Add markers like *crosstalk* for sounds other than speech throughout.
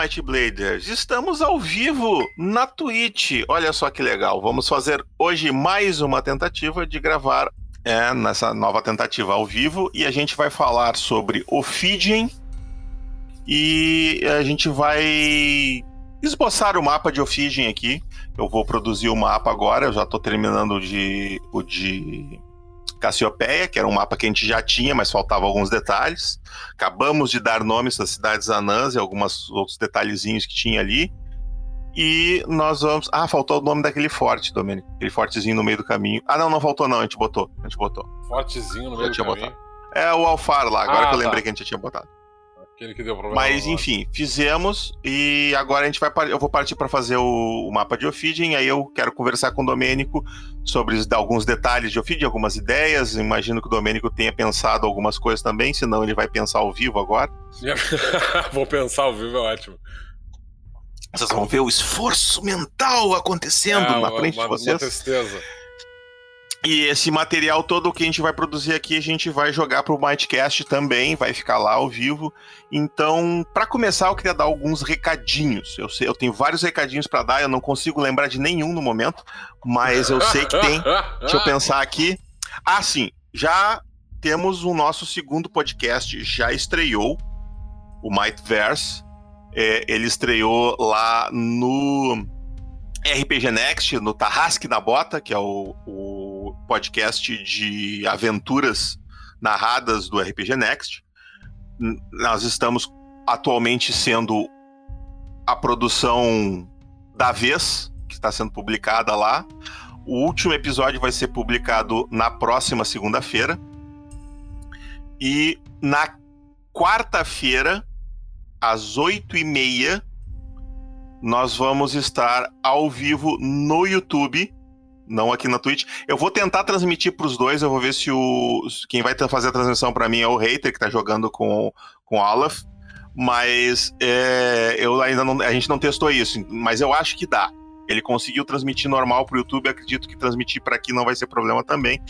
Might Bladers! Estamos ao vivo na Twitch. Olha só que legal. Vamos fazer hoje mais uma tentativa de gravar é, nessa nova tentativa ao vivo e a gente vai falar sobre o Ophidian e a gente vai esboçar o mapa de Ophidian aqui. Eu vou produzir o mapa agora, eu já estou terminando de, o de Cassiopeia, que era um mapa que a gente já tinha, mas faltava alguns detalhes. Acabamos de dar nomes às cidades anãs e alguns outros detalhezinhos que tinha ali. E nós vamos. Ah, faltou o nome daquele forte, Domênico. Aquele fortezinho no meio do caminho. Ah, não, não faltou, não. A gente botou. A gente botou. Fortezinho no meio do caminho. Botado. É o Alfar lá, agora ah, que eu tá. lembrei que a gente tinha botado. Mas enfim, fizemos e agora a gente vai eu vou partir para fazer o, o, mapa de Ophidian, aí eu quero conversar com o Domênico sobre alguns detalhes de Ophidian, algumas ideias. Imagino que o Domênico tenha pensado algumas coisas também, senão ele vai pensar ao vivo agora. *laughs* vou pensar ao vivo, é ótimo. Vocês vão ver o esforço mental acontecendo é, na frente uma, de vocês. Uma tristeza. E esse material todo que a gente vai produzir aqui, a gente vai jogar para o Mightcast também, vai ficar lá ao vivo. Então, para começar, eu queria dar alguns recadinhos. Eu, sei, eu tenho vários recadinhos para dar, eu não consigo lembrar de nenhum no momento, mas eu sei que tem. *laughs* Deixa eu pensar aqui. Ah, sim, já temos o nosso segundo podcast, já estreou, o Mightverse. É, ele estreou lá no RPG Next, no Tarrasque na Bota, que é o, o podcast de aventuras narradas do RPG Next. Nós estamos atualmente sendo a produção da vez, que está sendo publicada lá. O último episódio vai ser publicado na próxima segunda-feira. E na quarta-feira, às oito e meia, nós vamos estar ao vivo no YouTube, não aqui na Twitch. Eu vou tentar transmitir para os dois, eu vou ver se o quem vai fazer a transmissão para mim é o Hater que está jogando com com Olaf, mas é, eu ainda não, a gente não testou isso, mas eu acho que dá. Ele conseguiu transmitir normal para o YouTube, acredito que transmitir para aqui não vai ser problema também.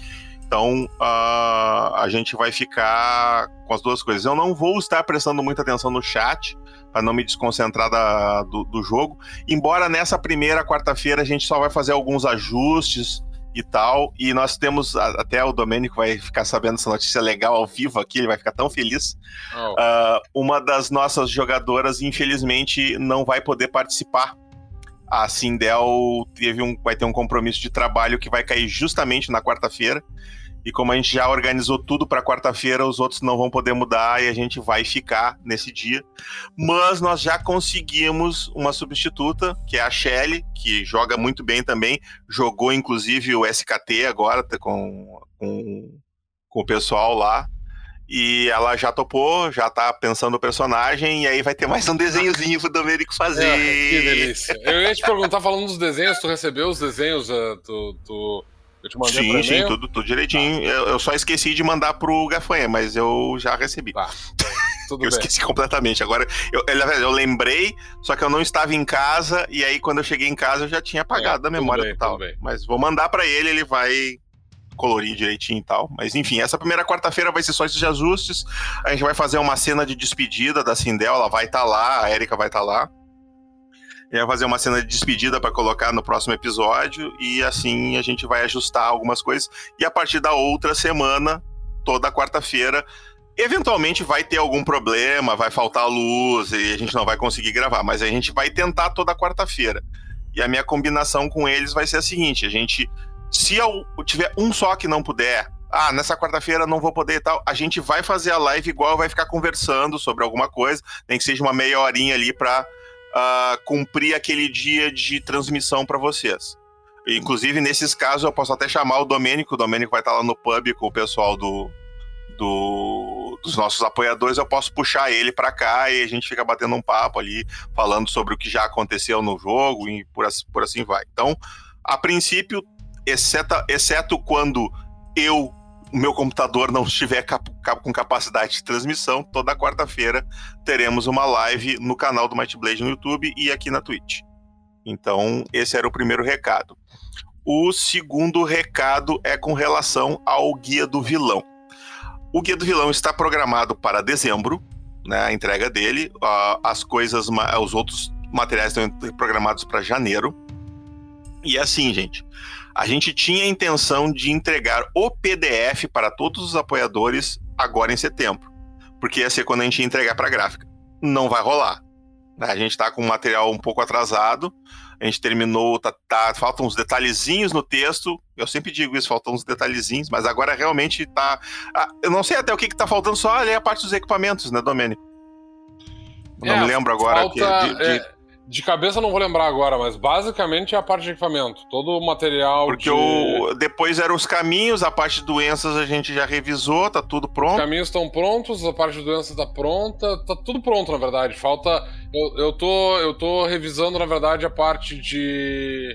Então uh, a gente vai ficar com as duas coisas. Eu não vou estar prestando muita atenção no chat, para não me desconcentrar da, do, do jogo. Embora nessa primeira quarta-feira a gente só vai fazer alguns ajustes e tal. E nós temos, até o Domênico vai ficar sabendo essa notícia legal ao vivo aqui, ele vai ficar tão feliz. Oh. Uh, uma das nossas jogadoras, infelizmente, não vai poder participar. A Sindel teve um, vai ter um compromisso de trabalho que vai cair justamente na quarta-feira. E como a gente já organizou tudo para quarta-feira, os outros não vão poder mudar e a gente vai ficar nesse dia. Mas nós já conseguimos uma substituta, que é a Shelly, que joga muito bem também. Jogou inclusive o SKT agora tá com, com, com o pessoal lá. E ela já topou, já tá pensando no personagem, e aí vai ter mais um desenhozinho pro Domênico fazer. É, que delícia. Eu ia te perguntar, falando dos desenhos, tu recebeu os desenhos do, do eu te mandei sim, sim, tudo, tudo direitinho. Tá. Eu, eu, só esqueci de mandar pro Gafanha, mas eu já recebi. Tá. Tudo *laughs* eu bem. esqueci completamente. Agora, eu, eu lembrei, só que eu não estava em casa, e aí quando eu cheguei em casa eu já tinha apagado é, da memória bem, total. Mas vou mandar para ele, ele vai colorir direitinho e tal. Mas enfim, essa primeira quarta-feira vai ser só esses ajustes. A gente vai fazer uma cena de despedida da Sindel, ela vai estar tá lá, a Erika vai estar tá lá. Vai fazer uma cena de despedida para colocar no próximo episódio e assim a gente vai ajustar algumas coisas e a partir da outra semana, toda quarta-feira, eventualmente vai ter algum problema, vai faltar luz e a gente não vai conseguir gravar, mas a gente vai tentar toda quarta-feira. E a minha combinação com eles vai ser a seguinte, a gente se eu tiver um só que não puder, ah, nessa quarta-feira não vou poder e tal, a gente vai fazer a live igual, vai ficar conversando sobre alguma coisa, nem que seja uma meia horinha ali para uh, cumprir aquele dia de transmissão para vocês. Inclusive, nesses casos, eu posso até chamar o Domênico. O Domênico vai estar lá no pub com o pessoal do, do, dos nossos apoiadores. Eu posso puxar ele para cá e a gente fica batendo um papo ali, falando sobre o que já aconteceu no jogo e por, assim, por assim vai. Então, a princípio, exceto, exceto quando eu o meu computador não estiver cap com capacidade de transmissão, toda quarta-feira teremos uma live no canal do Might Blade no YouTube e aqui na Twitch. Então, esse era o primeiro recado. O segundo recado é com relação ao Guia do Vilão. O Guia do Vilão está programado para dezembro, né, a entrega dele. as coisas, os outros materiais estão programados para janeiro. E é assim, gente. A gente tinha a intenção de entregar o PDF para todos os apoiadores agora em setembro, porque ia ser quando a gente ia entregar para a gráfica. Não vai rolar. A gente está com o material um pouco atrasado. A gente terminou, tá, tá, faltam uns detalhezinhos no texto. Eu sempre digo isso, faltam uns detalhezinhos, mas agora realmente tá. Ah, eu não sei até o que, que tá faltando, só ali a parte dos equipamentos, né, Domênico? Não é, me lembro agora. Falta, de, de... É, de cabeça não vou lembrar agora, mas basicamente é a parte de equipamento. Todo o material. Porque de... o... depois eram os caminhos, a parte de doenças a gente já revisou, tá tudo pronto. Os caminhos estão prontos, a parte de doenças tá pronta, tá tudo pronto, na verdade. Falta. Eu, eu, tô, eu tô revisando, na verdade, a parte de.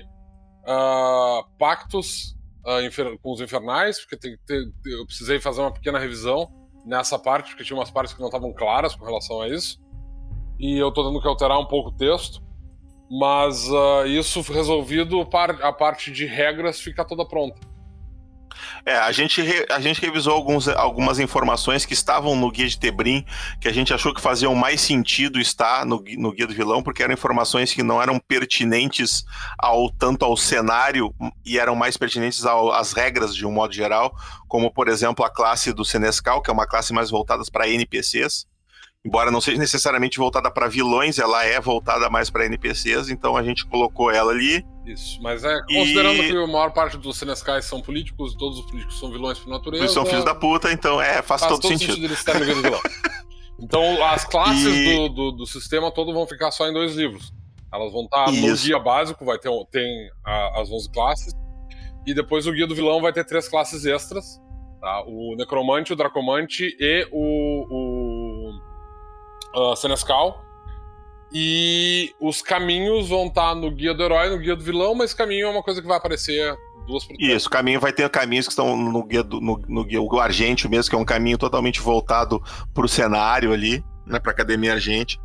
Uh, pactos uh, infer... com os infernais, porque tem, ter... eu precisei fazer uma pequena revisão nessa parte, porque tinha umas partes que não estavam claras com relação a isso e eu tô tendo que alterar um pouco o texto. Mas uh, isso resolvido, a parte de regras fica toda pronta. É, a gente, re, a gente revisou alguns, algumas informações que estavam no guia de Tebrim, que a gente achou que faziam mais sentido estar no, no guia do vilão, porque eram informações que não eram pertinentes ao tanto ao cenário e eram mais pertinentes às regras de um modo geral, como por exemplo a classe do Senescal, que é uma classe mais voltada para NPCs embora não seja necessariamente voltada para vilões, ela é voltada mais para NPCs, então a gente colocou ela ali. Isso, mas é considerando e... que a maior parte dos Senescais são políticos, todos os políticos são vilões por natureza. Eles são filhos da puta, então é, faz, faz todo, todo sentido. sentido eles estarem no vilão. *laughs* Então as classes e... do, do, do, sistema todo vão ficar só em dois livros. Elas vão estar no guia básico, vai ter tem a, as 11 classes, e depois o guia do vilão vai ter três classes extras. Tá? O Necromante, o Dracomante e o, o uh, Senescal. E os caminhos vão estar tá no guia do herói, no guia do vilão, mas caminho é uma coisa que vai aparecer duas por Isso, o caminho vai ter caminhos que estão no guia do no, no guia, o Argente mesmo, que é um caminho totalmente voltado para o cenário ali, né, para Academia Argente.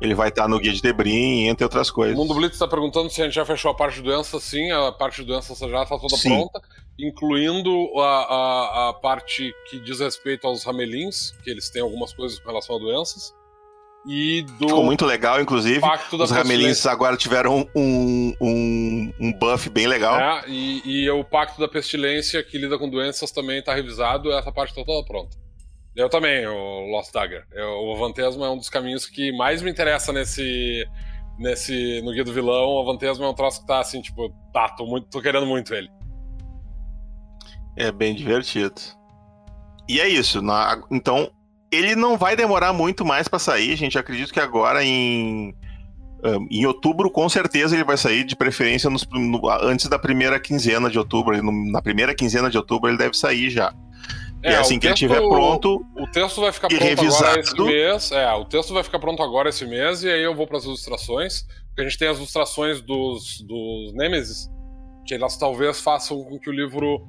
Ele vai estar tá no guia de Debrin, entre outras coisas. O Mundo Blitz está perguntando se a gente já fechou a parte de doença. Sim, a parte de doença já está toda Sim. pronta, incluindo a, a, a, parte que diz respeito aos ramelins, que eles têm algumas coisas com relação a doenças. E do Ficou muito legal, inclusive. Os Ramelins agora tiveram um, um, um buff bem legal. É, e, e, o Pacto da Pestilência, que lida com doenças, também está revisado. Essa parte está toda pronta. Eu também, o Lost Dagger. Eu, o Avantesmo é um dos caminhos que mais me interessa nesse. nesse no Guia do Vilão. O Avantesmo é um troço que tá assim, tipo, tá, tô, muito, tô querendo muito ele. É bem divertido. E é isso. Na, então, ele não vai demorar muito mais para sair, gente. Acredito que agora em em outubro, com certeza, ele vai sair, de preferência nos, no, antes da primeira quinzena de outubro. No, na primeira quinzena de outubro, ele deve sair já. É, e assim que texto, ele estiver pronto. O, o texto vai ficar pronto revisado. agora esse mês. É, o texto vai ficar pronto agora esse mês, e aí eu vou para as ilustrações. Porque a gente tem as ilustrações dos, dos Nemesis, que elas talvez façam com que o livro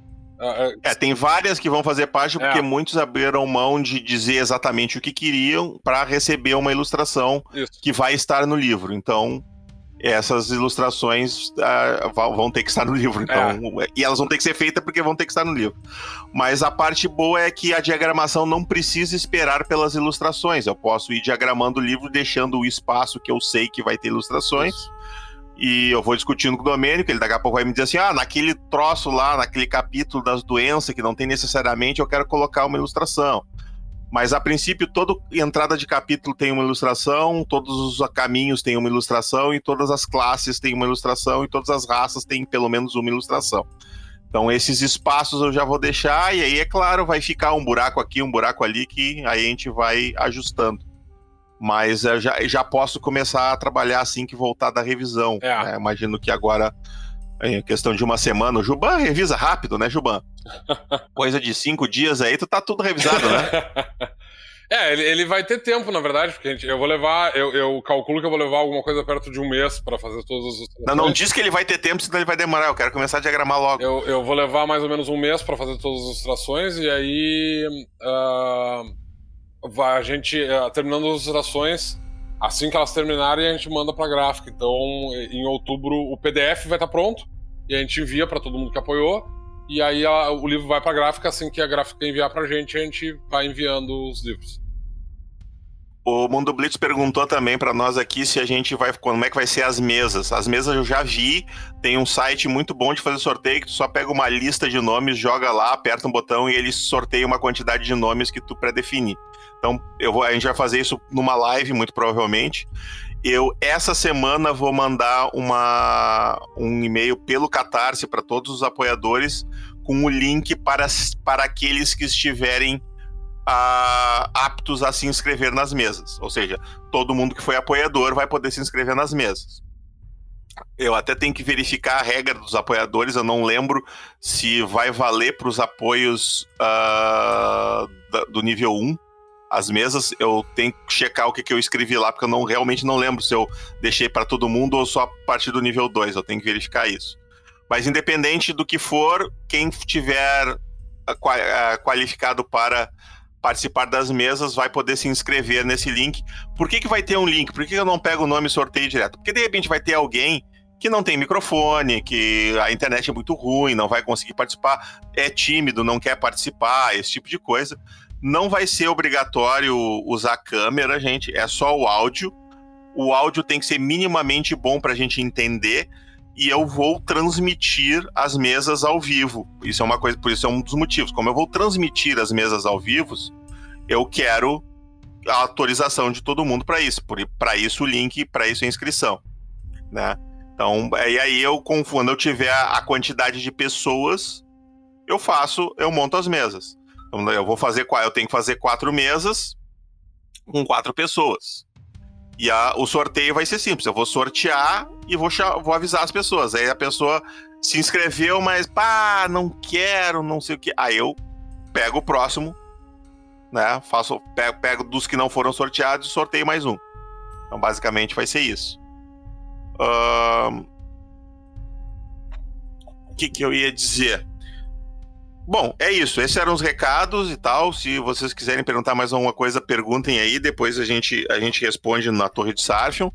é, tem várias que vão fazer parte porque é. muitos abriram mão de dizer exatamente o que queriam para receber uma ilustração Isso. que vai estar no livro. Então, essas ilustrações uh, vão ter que estar no livro. Então, é. E elas vão ter que ser feitas porque vão ter que estar no livro. Mas a parte boa é que a diagramação não precisa esperar pelas ilustrações. Eu posso ir diagramando o livro, deixando o espaço que eu sei que vai ter ilustrações. Isso e eu vou discutindo com o Domênico, ele daqui a pouco vai me dizer assim: ah, naquele troço lá, naquele capítulo das doenças que não tem necessariamente, eu quero colocar uma ilustração. Mas a princípio, toda entrada de capítulo tem uma ilustração, todos os caminhos têm uma ilustração, e todas as classes têm uma ilustração, e todas as raças têm pelo menos uma ilustração. Então, esses espaços eu já vou deixar, e aí, é claro, vai ficar um buraco aqui, um buraco ali, que aí a gente vai ajustando. Mas eu já, já posso começar a trabalhar assim que voltar da revisão. É. Né? Imagino que agora, em questão de uma semana, o Juban revisa rápido, né, Juban? *laughs* Coisa de cinco dias aí, tu tá tudo revisado, né? *laughs* É, ele, ele vai ter tempo, na verdade, porque gente, eu vou levar, eu, eu, calculo que eu vou levar alguma coisa perto de um mês para fazer todos os. Não, não diz que ele vai ter tempo, senão ele vai demorar. Eu quero começar a diagramar logo. Eu, eu vou levar mais ou menos um mês para fazer todas as ilustrações e aí. Uh vai, a gente, eh, terminando as ilustrações, assim que elas terminarem, a gente manda para gráfica. Então, em outubro, o PDF vai estar tá pronto e a gente envia para todo mundo que apoiou. E aí a, o livro vai para gráfica, assim que a gráfica enviar para a gente, a gente vai enviando os livros. O Mundo Blitz perguntou também para nós aqui se a gente vai. Como é que vai ser as mesas? As mesas eu já vi. Tem um site muito bom de fazer sorteio que tu só pega uma lista de nomes, joga lá, aperta um botão e ele sorteia uma quantidade de nomes que tu pré-definir. Então eu vou, a gente vai fazer isso numa live, muito provavelmente. Eu, essa semana, vou mandar uma, um e-mail pelo Catarse para todos os apoiadores com o link para, para aqueles que estiverem a, aptos a se inscrever nas mesas. Ou seja, todo mundo que foi apoiador vai poder se inscrever nas mesas. Eu até tenho que verificar a regra dos apoiadores, eu não lembro se vai valer para os apoios uh, do nível 1. As mesas, eu tenho que checar o que, que eu escrevi lá, porque eu não, realmente não lembro se eu deixei para todo mundo ou só a partir do nível 2. Eu tenho que verificar isso. Mas independente do que for, quem tiver qualificado para participar das mesas vai poder se inscrever nesse link. Por que, que vai ter um link? Por que eu não pego o nome e sorteio direto? Porque de repente vai ter alguém que não tem microfone, que a internet é muito ruim, não vai conseguir participar, é tímido, não quer participar, esse tipo de coisa. Não vai ser obrigatório usar câmera, gente, é só o áudio. O áudio tem que ser minimamente bom para a gente entender e eu vou transmitir as mesas ao vivo. Isso é uma coisa, por isso é um dos motivos. Como eu vou transmitir as mesas ao vivo, eu quero a autorização de todo mundo para isso. Para isso o link, para isso a inscrição, né? Então, e aí eu quando eu tiver a quantidade de pessoas, eu faço, eu monto as mesas. Eu vou fazer, eu tenho que fazer quatro mesas com quatro pessoas. E a, o sorteio vai ser simples. Eu vou sortear e vou, vou avisar as pessoas. Aí a pessoa se inscreveu, mas pá, não quero, não sei o que. Aí eu pego o próximo, né? Faço, pego, pego dos que não foram sorteados e sorteio mais um. Então, basicamente, vai ser isso. O que, que eu ia dizer? Bom, é isso. Esses eram os recados e tal. Se vocês quiserem perguntar mais alguma coisa, perguntem aí. Depois a gente, a gente responde na Torre de Sarfion.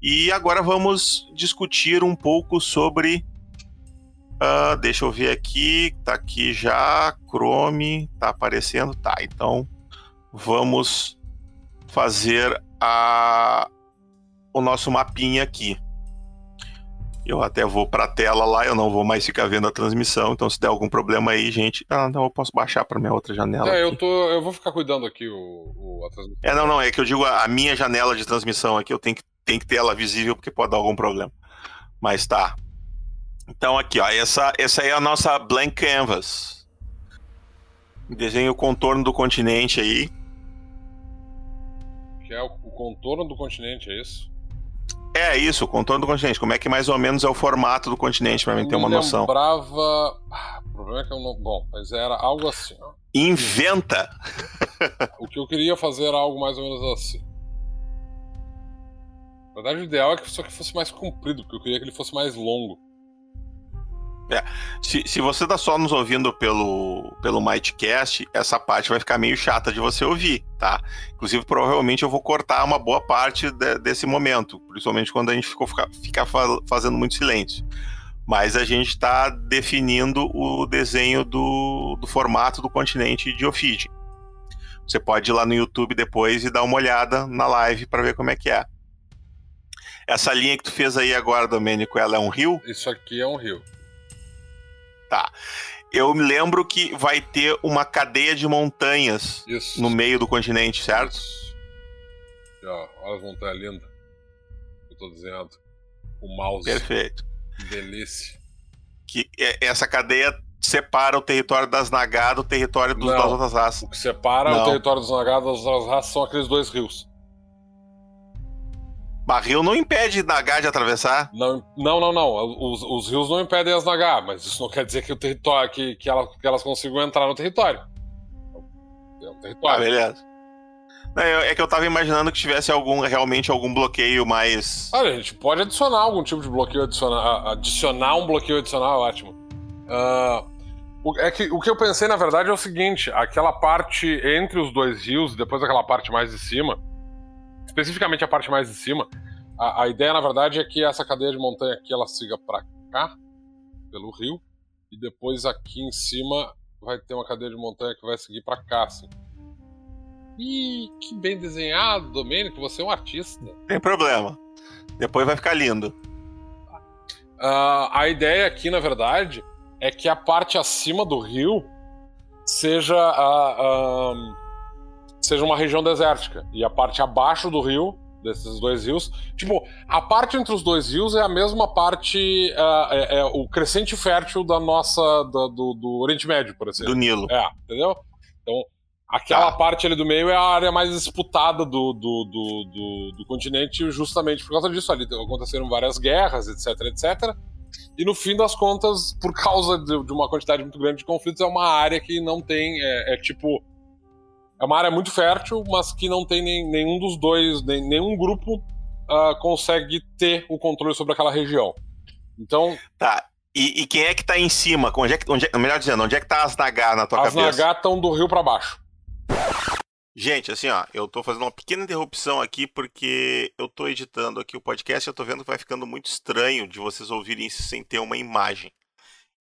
E agora vamos discutir um pouco sobre. Uh, deixa eu ver aqui. Tá aqui já. Chrome. Tá aparecendo. Tá, então vamos fazer a, o nosso mapinha aqui. Eu até vou para a tela lá, eu não vou mais ficar vendo a transmissão. Então, se der algum problema aí, gente. Ah, não, eu posso baixar para minha outra janela. É, aqui. eu tô. Eu vou ficar cuidando aqui o, o, a transmissão. É, não, não, é que eu digo a, a, minha janela de transmissão aqui, eu tenho que, tenho que ter ela visível, porque pode dar algum problema. Mas tá. Então, aqui, ó, essa, essa aí é a nossa blank canvas. Desenho o contorno do continente aí. Que é o, o contorno do continente, é isso? É isso, o contorno do continente. Como é que mais ou menos é o formato do continente, pra mim ter uma noção? Eu lembrava. Ah, o problema é que eu não. Bom, mas era algo assim. Ó. Inventa! *laughs* o que eu queria fazer era algo mais ou menos assim. Na verdade, o ideal é que só que fosse mais comprido, porque eu queria que ele fosse mais longo. É. Se, se você tá só nos ouvindo pelo, pelo Mightcast, essa parte vai ficar meio chata de você ouvir, tá? Inclusive, provavelmente eu vou cortar uma boa parte de, desse momento, principalmente quando a gente ficou ficar, ficar fazendo muito silêncio. Mas a gente está definindo o desenho do, do formato do continente de Ophidian. Você pode ir lá no YouTube depois e dar uma olhada na live para ver como é que é. Essa linha que tu fez aí agora, Domênico, ela é um rio? Isso aqui é um rio. Tá. Eu me lembro que vai ter uma cadeia de montanhas Isso. no meio do continente, certo? Ó, olha as montanhas lindas. Eu tô dizendo. O mouse. Perfeito. Que delícia. Que essa cadeia separa o território das Nagá do território dos, das outras raças. O que separa Não. o território dos Nagá das outras raças são aqueles dois rios. Barril não impede Nagá de atravessar? Não, não, não. não. Os, os, rios não impedem as Nagá, mas isso não quer dizer que o território que, que, ela, que elas consigam entrar no território. É um território. Ah, beleza. É que eu tava imaginando que tivesse algum, realmente algum bloqueio mais. Olha, a gente pode adicionar algum tipo de bloqueio adicional. Adicionar um bloqueio adicional é ótimo. Uh, é que o que eu pensei, na verdade, é o seguinte: aquela parte entre os dois rios, depois aquela parte mais de cima especificamente a parte mais de cima, a, a, ideia, na verdade, é que essa cadeia de montanha aqui ela siga para cá, pelo rio, e depois aqui em cima vai ter uma cadeia de montanha que vai seguir para cá, assim. Ih, que bem desenhado, Domênico, você é um artista. Tem problema. Depois vai ficar lindo. Uh, a ideia aqui, na verdade, é que a parte acima do rio seja, uh, uh, seja uma região desértica. E a parte abaixo do rio, desses dois rios. Tipo, a parte entre os dois rios é a mesma parte. é, é o crescente fértil da nossa. Da, do, do Oriente Médio, por exemplo. Do Nilo. É, entendeu? Então, Aquela tá. parte ali do meio é a área mais disputada do, do, do, do, do continente, justamente por causa disso. Ali aconteceram várias guerras, etc, etc. E no fim das contas, por causa de, de uma quantidade muito grande de conflitos, é uma área que não tem. É, é tipo. É uma área muito fértil, mas que não tem nem, nenhum dos dois, nem, nenhum grupo uh, consegue ter o controle sobre aquela região. Então. Tá. E, e quem é que tá em cima? Onde é que, onde é, melhor dizendo, onde é que tá as Nagar na tua as cabeça? As Nagar estão do rio para baixo. Gente, assim, ó, eu tô fazendo uma pequena interrupção aqui porque eu tô editando aqui o podcast e eu tô vendo que vai ficando muito estranho de vocês ouvirem isso sem ter uma imagem.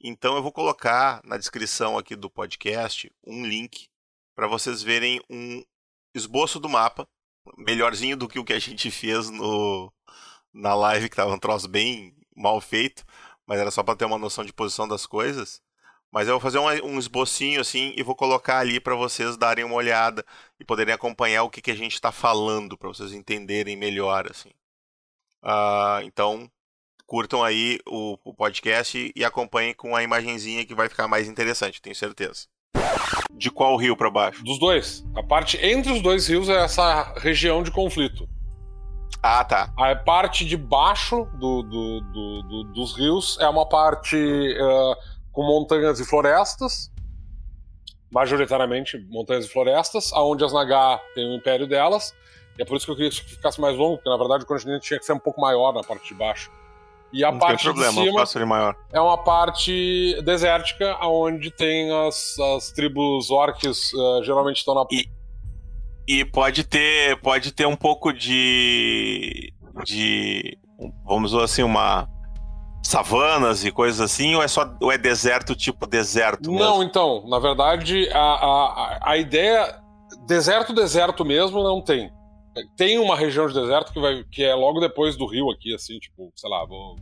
Então eu vou colocar na descrição aqui do podcast um link para vocês verem um esboço do mapa, melhorzinho do que o que a gente fez no na live que tava um troço bem mal feito, mas era só para ter uma noção de posição das coisas. Mas eu vou fazer um, um esbocinho assim e vou colocar ali para vocês darem uma olhada e poderem acompanhar o que, que a gente está falando, para vocês entenderem melhor. assim. Uh, então, curtam aí o, o, podcast e acompanhem com a imagenzinha que vai ficar mais interessante, tenho certeza. De qual rio para baixo? Dos dois. A parte entre os dois rios é essa região de conflito. Ah, tá. A parte de baixo do, do, do, dos rios é uma parte. Uh, com montanhas e florestas, majoritariamente montanhas e florestas, aonde as Naga têm o império delas. E é por isso que eu queria que ficasse mais longo, porque na verdade o continente tinha que ser um pouco maior na parte de baixo. E a Não parte tem problema, de cima ele maior. é uma parte desértica, onde tem as, as tribos orques, uh, geralmente estão na. E, e pode ter pode ter um pouco de de vamos dizer assim uma savanas e coisas assim, ou é só ou é deserto tipo deserto? Mesmo? Não, então, na verdade, a, a, a ideia. Deserto, deserto mesmo não tem. Tem uma região de deserto que, vai, que é logo depois do rio aqui, assim, tipo, sei lá, vou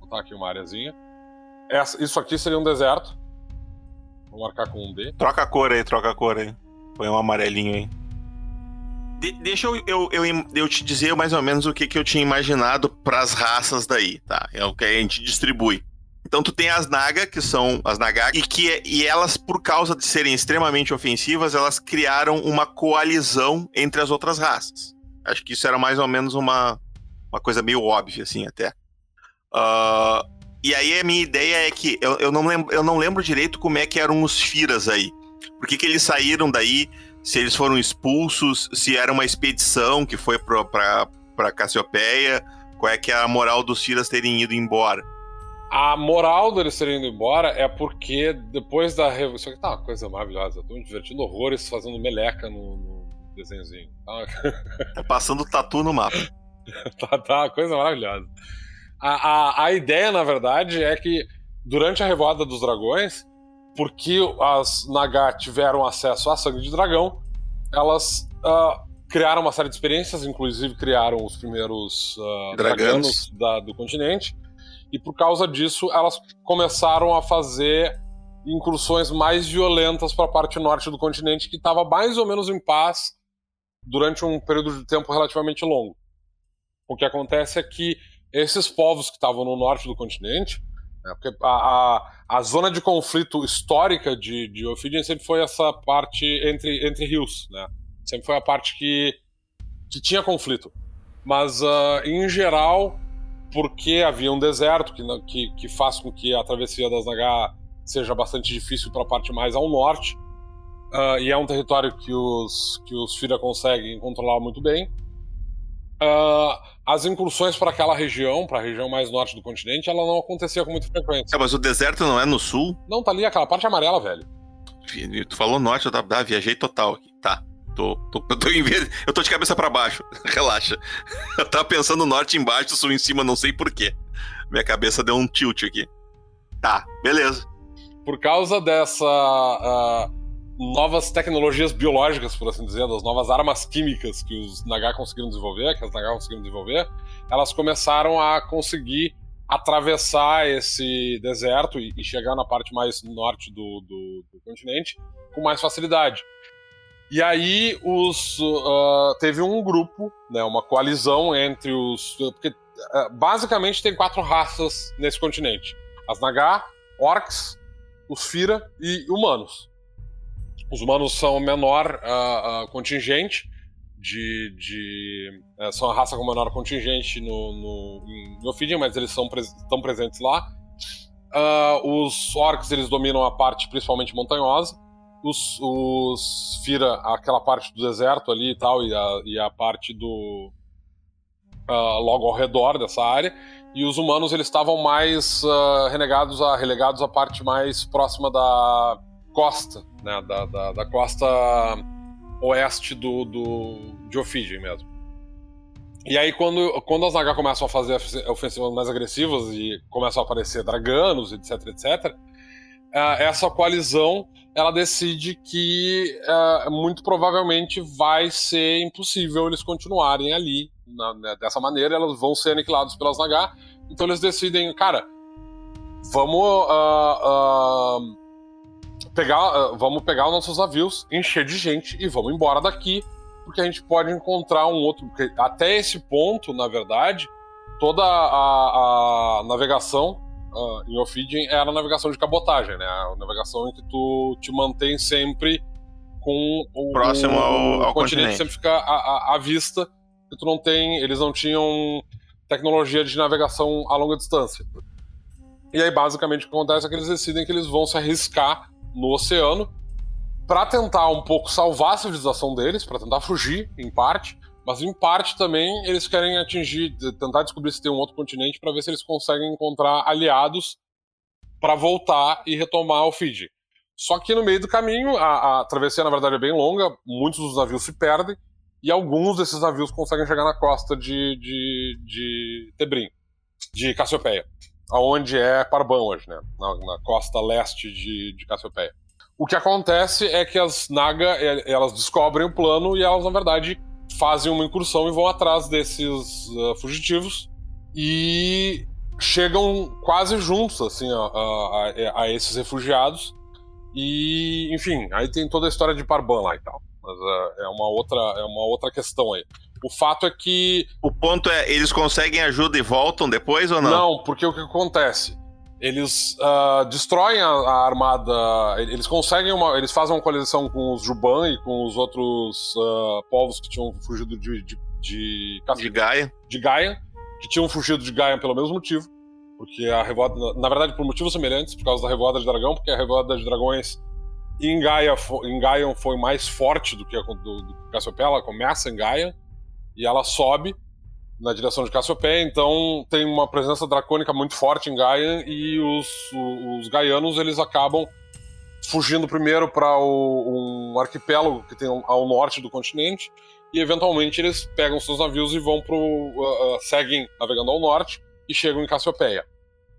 botar aqui uma areazinha. Essa, isso aqui seria um deserto. Vou marcar com um D. Troca a cor aí, troca a cor aí. Põe um amarelinho aí. De, deixa eu, eu, eu, eu, te dizer mais ou menos o que, que eu tinha imaginado para as raças daí, tá? É o que a gente distribui. Então tu tem as Naga, que são as Naga, e que e elas, por causa de serem extremamente ofensivas, elas criaram uma coalizão entre as outras raças. Acho que isso era mais ou menos uma, uma coisa meio óbvia, assim, até. Uh, e aí a minha ideia é que eu, eu, não lembro, eu não lembro direito como é que eram os Firas aí. Por que, que eles saíram daí? se eles foram expulsos, se era uma expedição que foi para Cassiopeia, qual é que é a moral dos Tiras terem ido embora. A moral deles terem ido embora é porque depois da revolução. Isso aqui tá uma coisa maravilhosa. Eu tô me divertindo horrores fazendo meleca no, no desenhozinho. Tá? tá passando tatu no mapa. *laughs* tá, tá uma coisa maravilhosa. A, a, a ideia, na verdade, é que durante a Revoada dos Dragões, porque as Naga tiveram acesso a sangue de dragão, elas uh, criaram uma série de experiências, inclusive criaram os primeiros uh, draganos da, do continente, e por causa disso elas começaram a fazer incursões mais violentas para a parte norte do continente, que estava mais ou menos em paz durante um período de tempo relativamente longo. O que acontece é que esses povos que estavam no norte do continente é, porque a, a, a, zona de conflito histórica de, de Ophidian sempre foi essa parte entre, entre rios, né? Sempre foi a parte que, que tinha conflito. Mas, uh, em geral, porque havia um deserto que, que, que faz com que a travessia das Naga seja bastante difícil para a parte mais ao norte, uh, e é um território que os, que os Fira conseguem controlar muito bem, Uh, as incursões para aquela região, para a região mais norte do continente, ela não acontecia com muita frequência. É, mas o deserto não é no sul? Não, tá ali aquela parte amarela, velho. Tu falou norte, eu tá, ah, viajei total aqui. Tá. Tô, tô, tô, eu tô de cabeça para baixo. *laughs* Relaxa. Eu tava pensando norte embaixo, sul em cima, não sei porquê. Minha cabeça deu um tilt aqui. Tá, beleza. Por causa dessa. Uh, novas tecnologias biológicas, por assim dizer, das novas armas químicas que os Naga conseguiram desenvolver, que as Naga conseguiram desenvolver, elas começaram a conseguir atravessar esse deserto e, chegar na parte mais norte do, do, do continente com mais facilidade. E aí os uh, teve um grupo, né, uma coalizão entre os porque uh, basicamente tem quatro raças nesse continente: as Naga, orcs, os Fira e humanos. Os humanos são o menor uh, contingente de, de são a raça com menor contingente no, no em Ophidian, mas eles são estão presentes lá. os orcs eles dominam a parte principalmente montanhosa os, os Fira, aquela parte do deserto ali e tal, e a, e a parte do. Uh, logo ao redor dessa área. E os humanos eles estavam mais uh, renegados a, relegados à parte mais próxima da costa, né? Da, da, da costa oeste do, do, de Ophidian mesmo. E aí, quando, quando as Naga começam a fazer ofensivas mais agressivas e começam a aparecer draganos, etc, etc, uh, essa coalizão ela decide que uh, muito provavelmente vai ser impossível eles continuarem ali na, né, dessa maneira, elas vão ser aniquilados pelas Naga. Então eles decidem, cara, vamos uh, uh, pegar, vamos pegar os nossos navios, encher de gente e vamos embora daqui, porque a gente pode encontrar um outro. Até esse ponto, na verdade, toda a, a navegação uh, em Ophidian era a navegação de cabotagem, né? A navegação em que tu te mantém sempre com o próximo ao, ao continente, continente. sempre fica à, à, à vista, que tu não tem, eles não tinham tecnologia de navegação a longa distância. E aí basicamente o que acontece é que eles decidem que eles vão se arriscar no oceano para tentar um pouco salvar a civilização deles, para tentar fugir em parte, mas em parte também eles querem atingir, tentar descobrir se tem um outro continente para ver se eles conseguem encontrar aliados para voltar e retomar o Fiji. Só que no meio do caminho, a, a, travessia na verdade é bem longa, muitos dos navios se perdem e alguns desses navios conseguem chegar na costa de, de, de Tebrim, de Cassiopeia, aonde é Parban hoje, né? Na, na costa leste de, de Cassiopeia. O que acontece é que as Naga elas descobrem o plano e elas na verdade fazem uma incursão e vão atrás desses uh, fugitivos e chegam quase juntos assim a, a, a, esses refugiados. E enfim aí tem toda a história de Parban lá e tal. Mas uh, é uma outra é uma outra questão aí. O fato é que o ponto é eles conseguem ajuda e voltam depois ou não? Não porque o que acontece eles uh, destroem a, a, armada. Eles conseguem uma. Eles fazem uma coalizão com os Juban e com os outros uh, povos que tinham fugido de. de, de, de Gaia. De Gaia, que tinham fugido de Gaia pelo mesmo motivo. Porque a revolta. Na verdade, por motivos semelhantes, por causa da revolta de dragão, porque a revolta de dragões em Gaia, em Gaia foi mais forte do que a do, do Cassiopeia. Ela começa em Gaia e ela sobe na direção de Cassiopeia, então tem uma presença dracônica muito forte em Gaia e os, os, gaianos eles acabam fugindo primeiro para um arquipélago que tem ao norte do continente e eventualmente eles pegam seus navios e vão pro uh, uh, seguem navegando ao norte e chegam em Cassiopeia,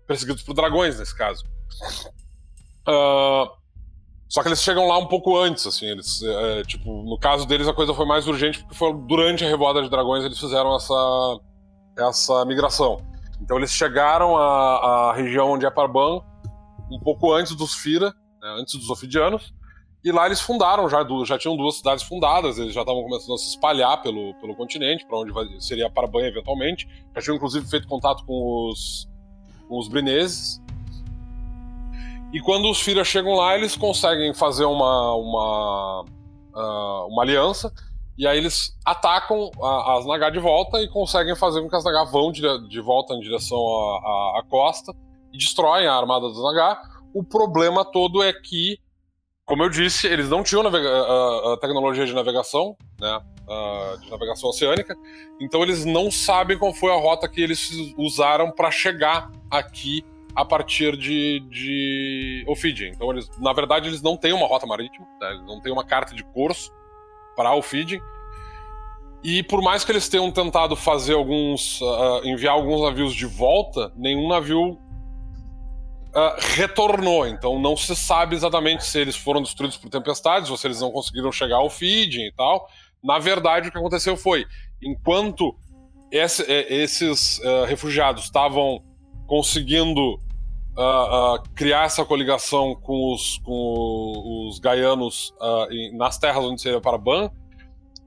perseguidos por dragões nesse caso. Uh, só que eles chegam lá um pouco antes, assim, eles, é, tipo, no caso deles a coisa foi mais urgente porque foi durante a Revoada de Dragões eles fizeram essa, essa migração. Então eles chegaram à, à região onde é Parban um pouco antes dos Fira, né, antes dos Ofidianos, e lá eles fundaram, já, já tinham duas cidades fundadas, eles já estavam começando a se espalhar pelo, pelo continente, para onde seria Parban eventualmente. Já tinham inclusive feito contato com os, com os Brineses, e quando os Fira chegam lá, eles conseguem fazer uma, uma, uh, uma aliança. E aí eles atacam as Naga de volta e conseguem fazer com que as Naga vão de, de volta em direção à, costa e destroem a armada dos Naga. O problema todo é que, como eu disse, eles não tinham a, a tecnologia de navegação, né? De navegação oceânica, então eles não sabem qual foi a rota que eles usaram para chegar aqui a partir de, de Ophidian. Então, eles, na verdade, eles não têm uma rota marítima, né? eles não têm uma carta de curso para Ophidian. E por mais que eles tenham tentado fazer alguns. Uh, enviar alguns navios de volta, nenhum navio uh, retornou. Então não se sabe exatamente se eles foram destruídos por tempestades ou se eles não conseguiram chegar ao feeding e tal. Na verdade, o que aconteceu foi, enquanto esse, esses uh, refugiados estavam conseguindo uh, criar essa coligação com os, com os gaianos em, nas terras onde seria para Ban,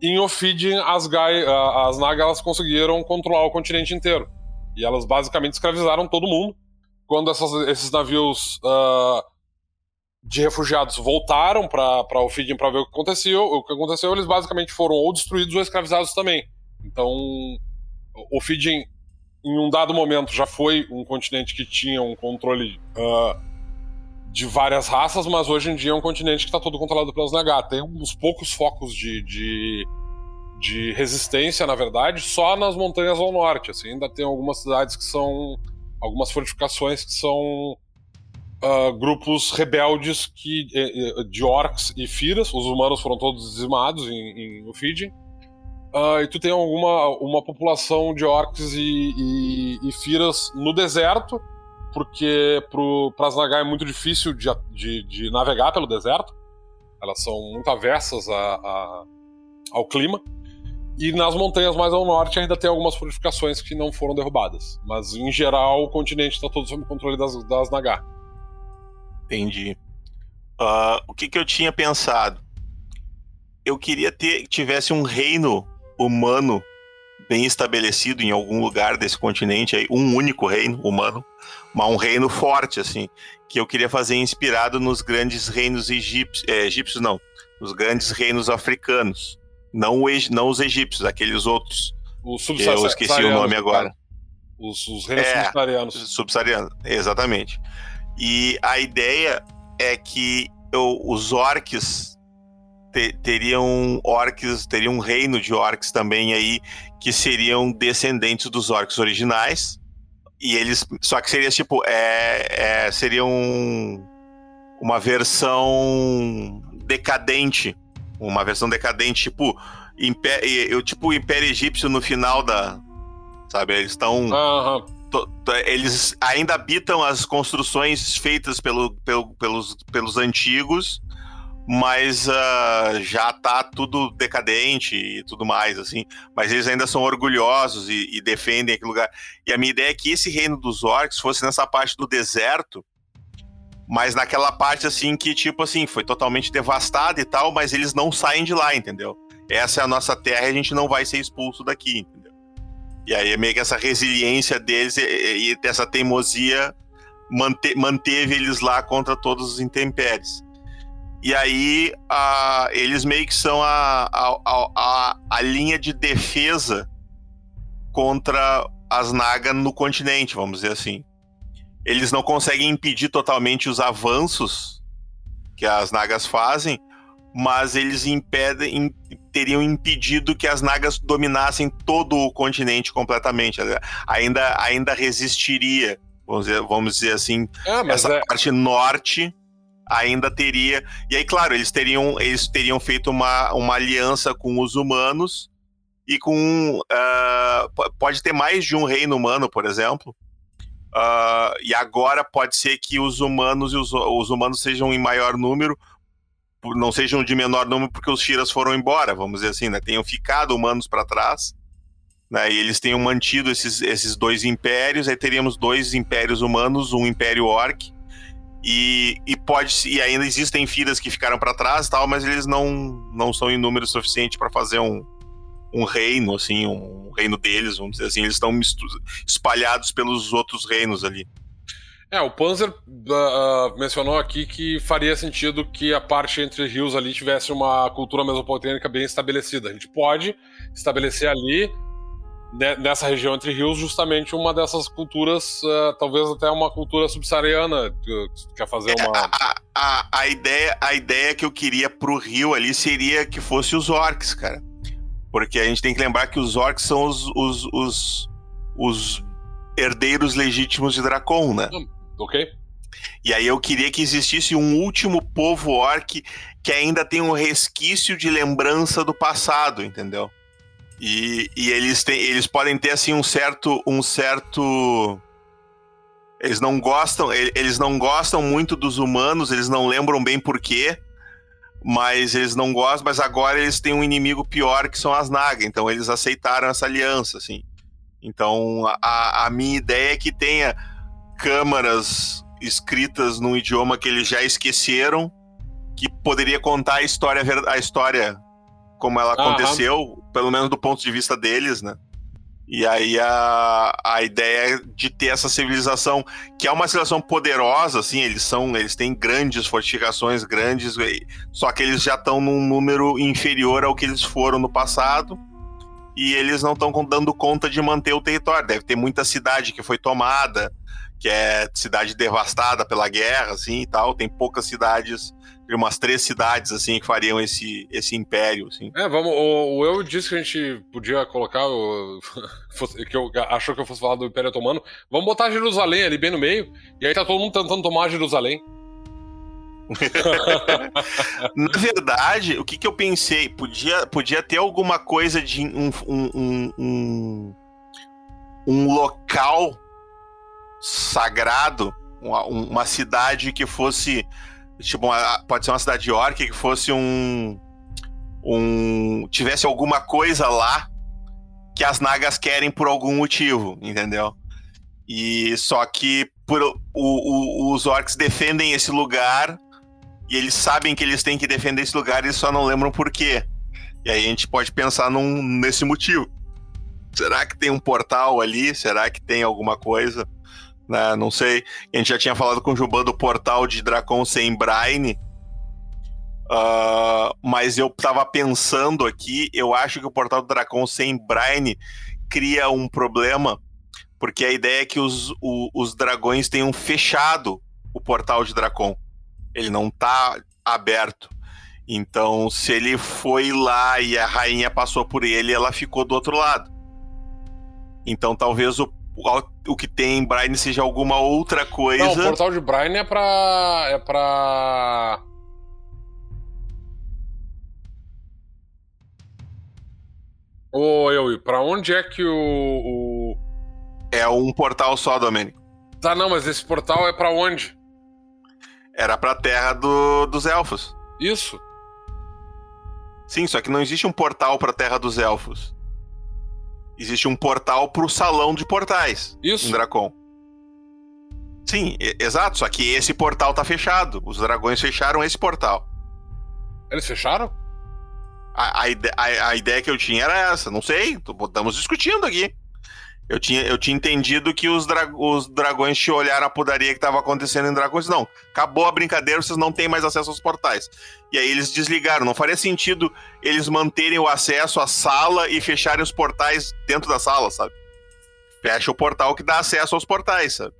em Ophidian, as, Gai, as Nagas conseguiram controlar o continente inteiro. E elas basicamente escravizaram todo mundo. Quando essas, esses navios uh, de refugiados voltaram para Ophidian para ver o que aconteceu, o que aconteceu, eles basicamente foram ou destruídos ou escravizados também. Então, Ophidian, em um dado momento, já foi um continente que tinha um controle uh, de várias raças, mas hoje em dia é um continente que está todo controlado pelos Naga. Tem uns poucos focos de, de, de, resistência, na verdade, só nas montanhas ao norte. Assim, ainda tem algumas cidades que são. algumas fortificações que são uh, grupos rebeldes que, eh, eh, de orcs e firas. Os humanos foram todos dizimados em, em. Uh, e tu tem alguma uma população de orcs e, e, e firas no deserto porque para as Nagai é muito difícil de, de, de, navegar pelo deserto. Elas são muito aversas a, a, ao clima. E nas montanhas mais ao norte ainda tem algumas fortificações que não foram derrubadas. Mas em geral o continente está todo sob controle das, das Naga. Entendi. Uh, o que, que eu tinha pensado? Eu queria ter tivesse um reino humano bem estabelecido em algum lugar desse continente aí, um único reino humano, mas um reino forte, assim, que eu queria fazer inspirado nos grandes reinos egípcios, é, egípcios não, nos grandes reinos africanos, não, não os egípcios, aqueles outros, os eu esqueci o nome agora. Os, os reinos é, subsaarianos. Subsaarianos, exatamente. E a ideia é que eu, os orcs te, teriam orcs, teria um reino de orcs também aí que seriam descendentes dos orcs originais. E eles. Só que seria tipo. É, é, seria um, uma versão decadente. Uma versão decadente, tipo. eu, tipo o Império Egípcio no final da. Sabe? Eles estão. Uhum. Eles ainda habitam as construções feitas pelo, pelo, pelos, pelos antigos mas uh, já tá tudo decadente e tudo mais, assim. Mas eles ainda são orgulhosos e, e, defendem aquele lugar. E a minha ideia é que esse reino dos orcs fosse nessa parte do deserto, mas naquela parte, assim, que, tipo assim, foi totalmente devastada e tal, mas eles não saem de lá, entendeu? Essa é a nossa terra e a gente não vai ser expulso daqui, entendeu? E aí é meio que essa resiliência deles e, e essa teimosia mante, manteve eles lá contra todos os intempéries. E aí a, eles meio que são a, a, a, a linha de defesa contra as Naga no continente, vamos dizer assim. Eles não conseguem impedir totalmente os avanços que as Nagas fazem, mas eles impedem, teriam impedido que as Nagas dominassem todo o continente completamente. Ainda, ainda resistiria, vamos dizer, vamos dizer assim, é, essa é... parte norte ainda teria. E aí, claro, eles teriam, eles teriam feito uma, uma aliança com os humanos e com. Uh, pode ter mais de um reino humano, por exemplo. Uh, e agora pode ser que os humanos e os, os humanos sejam em maior número, não sejam de menor número porque os Shiras foram embora, vamos dizer assim, né? Tenham ficado humanos para trás. Né, e eles tenham mantido esses, esses dois impérios, aí teríamos dois impérios humanos, um império orc e, e pode e ainda existem filhas que ficaram para trás tal, mas eles não, não são em número suficiente para fazer um, um reino, assim, um reino deles, vamos dizer assim. Eles estão espalhados pelos outros reinos ali. É, o Panzer uh, mencionou aqui que faria sentido que a parte entre rios ali tivesse uma cultura mesopotâmica bem estabelecida. A gente pode estabelecer ali nessa região entre rios, justamente uma dessas culturas, uh, talvez até uma cultura subsaariana, que quer fazer uma. É, a, a, a, ideia, a ideia que eu queria pro rio ali seria que fosse os orcs, cara. Porque a gente tem que lembrar que os orcs são os, os, os, os herdeiros legítimos de Dracon, né? Hum, ok. E aí eu queria que existisse um último povo orc que ainda tem um resquício de lembrança do passado, entendeu? E, e eles, têm, eles podem ter assim um certo um certo Eles não gostam, eles não gostam muito dos humanos, eles não lembram bem por quê, mas eles não gostam, mas agora eles têm um inimigo pior que são as Naga, então eles aceitaram essa aliança, assim. Então a, a minha ideia é que tenha câmaras escritas num idioma que eles já esqueceram, que poderia contar a história, a história como ela aconteceu, pelo menos do ponto de vista deles, né? E aí a, a ideia de ter essa civilização, que é uma civilização poderosa, assim, eles são, eles têm grandes fortificações, grandes, só que eles já estão num número inferior ao que eles foram no passado, e eles não estão dando conta de manter o território. Deve ter muita cidade que foi tomada, que é cidade devastada pela guerra, assim, e tal. Tem poucas cidades umas três cidades assim que fariam esse, esse império, assim. É, vamos. O, o eu disse que a gente podia colocar o, *laughs* que eu achou que eu fosse falar do Império Otomano. Vamos botar Jerusalém ali bem no meio e aí tá todo mundo tentando tomar Jerusalém. *laughs* Na verdade, o que, que eu pensei? Podia, podia ter alguma coisa de um, um, um, um local sagrado, uma, uma cidade que fosse Tipo, pode ser uma cidade de orc que fosse um. um tivesse alguma coisa lá que as nagas querem por algum motivo, entendeu? E só que por, o, o, os orcs defendem esse lugar e eles sabem que eles têm que defender esse lugar e só não lembram por quê. E aí a gente pode pensar num, nesse motivo. Será que tem um portal ali? Será que tem alguma coisa? Né? Não sei. A gente já tinha falado com o Juban do portal de Dracon sem Brine. Uh, mas eu tava pensando aqui, eu acho que o portal do Dracon sem Brine cria um problema, porque a ideia é que os, o, os dragões tenham fechado o portal de Dracon. Ele não tá aberto. Então, se ele foi lá e a rainha passou por ele, ela ficou do outro lado. Então, talvez o o que tem em Brine seja alguma outra coisa. Não, o portal de Brine é pra. É pra. Ô, eu, pra onde é que o, o, É um portal só, Domênico. Tá, não, mas esse portal é pra onde? Era pra terra do, dos elfos. Isso. Sim, só que não existe um portal pra terra dos elfos existe um portal pro salão de portais. Isso. Em Dracon. Sim, exato. Só que esse portal tá fechado. Os dragões fecharam esse portal. Eles fecharam? A, a, a, a ideia que eu tinha era essa. Não sei. Estamos discutindo aqui. Eu tinha, eu tinha entendido que os, dra os dragões te olharam a podaria que estava acontecendo em Dragões. Não, acabou a brincadeira, vocês não têm mais acesso aos portais. E aí eles desligaram. Não faria sentido eles manterem o acesso à sala e fecharem os portais dentro da sala, sabe? Fecha o portal que dá acesso aos portais, sabe?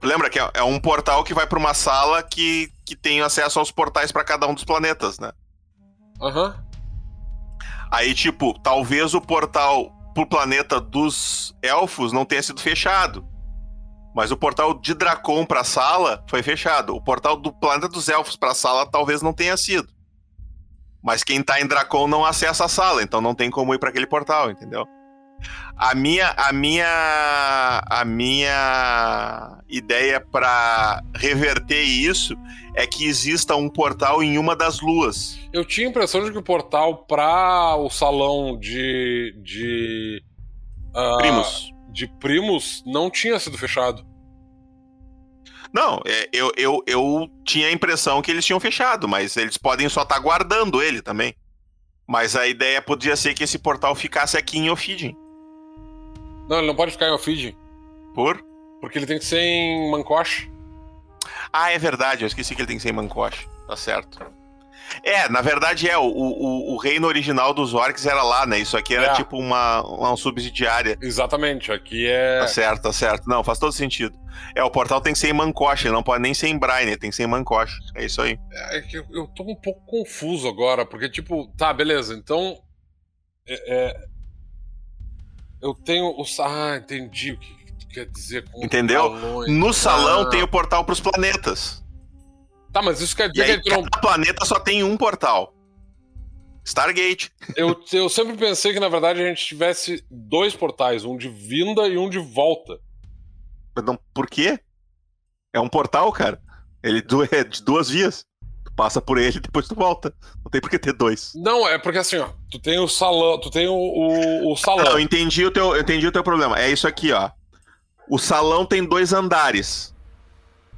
Lembra que é, é um portal que vai para uma sala que, que tem acesso aos portais para cada um dos planetas, né? Aham. Uhum. Aí, tipo, talvez o portal pro planeta dos elfos não tenha sido fechado. Mas o portal de Dracon pra sala foi fechado. O portal do planeta dos elfos pra sala talvez não tenha sido. Mas quem tá em Dracon não acessa a sala, então não tem como ir para aquele portal, entendeu? A minha, a minha, a minha ideia para reverter isso é que exista um portal em uma das luas. Eu tinha a impressão de que o portal para o salão de de uh, primos de primos não tinha sido fechado. Não, é, eu, eu, eu tinha a impressão que eles tinham fechado, mas eles podem só estar tá guardando ele também. Mas a ideia podia ser que esse portal ficasse aqui em Ophidian. Não, ele não pode ficar em Ophidian. Por? Porque ele tem que ser em Mancoche. Ah, é verdade, eu esqueci que ele tem que ser em Mancoche. Tá certo. É, na verdade é, o, o, o, reino original dos orcs era lá, né? Isso aqui era é. tipo uma, uma subsidiária. Exatamente, aqui é. Tá certo, tá certo. Não, faz todo sentido. É, o portal tem que ser em Mancoche, não pode nem ser em Brine, tem que ser em Mancoche. É isso aí. É que eu, eu tô um pouco confuso agora, porque, tipo, tá, beleza, então. É, é eu tenho o. Ah, entendi o que quer dizer com Entendeu? Balões. No salão ah. tem o portal pros planetas. Tá, mas isso quer dizer e aí, que cada não... planeta só tem um portal. Stargate. Eu, eu sempre pensei que, na verdade, a gente tivesse dois portais, um de vinda e um de volta. Perdão, por quê? É um portal, cara. Ele *laughs* é de duas vias. Passa por ele e *laughs* depois tu volta. Não tem por que ter dois. Não, é porque assim, ó, tu tem o salão, tu tem o, o, o salão. Não, eu entendi o teu, eu entendi o teu problema. É isso aqui, ó. O salão tem dois andares.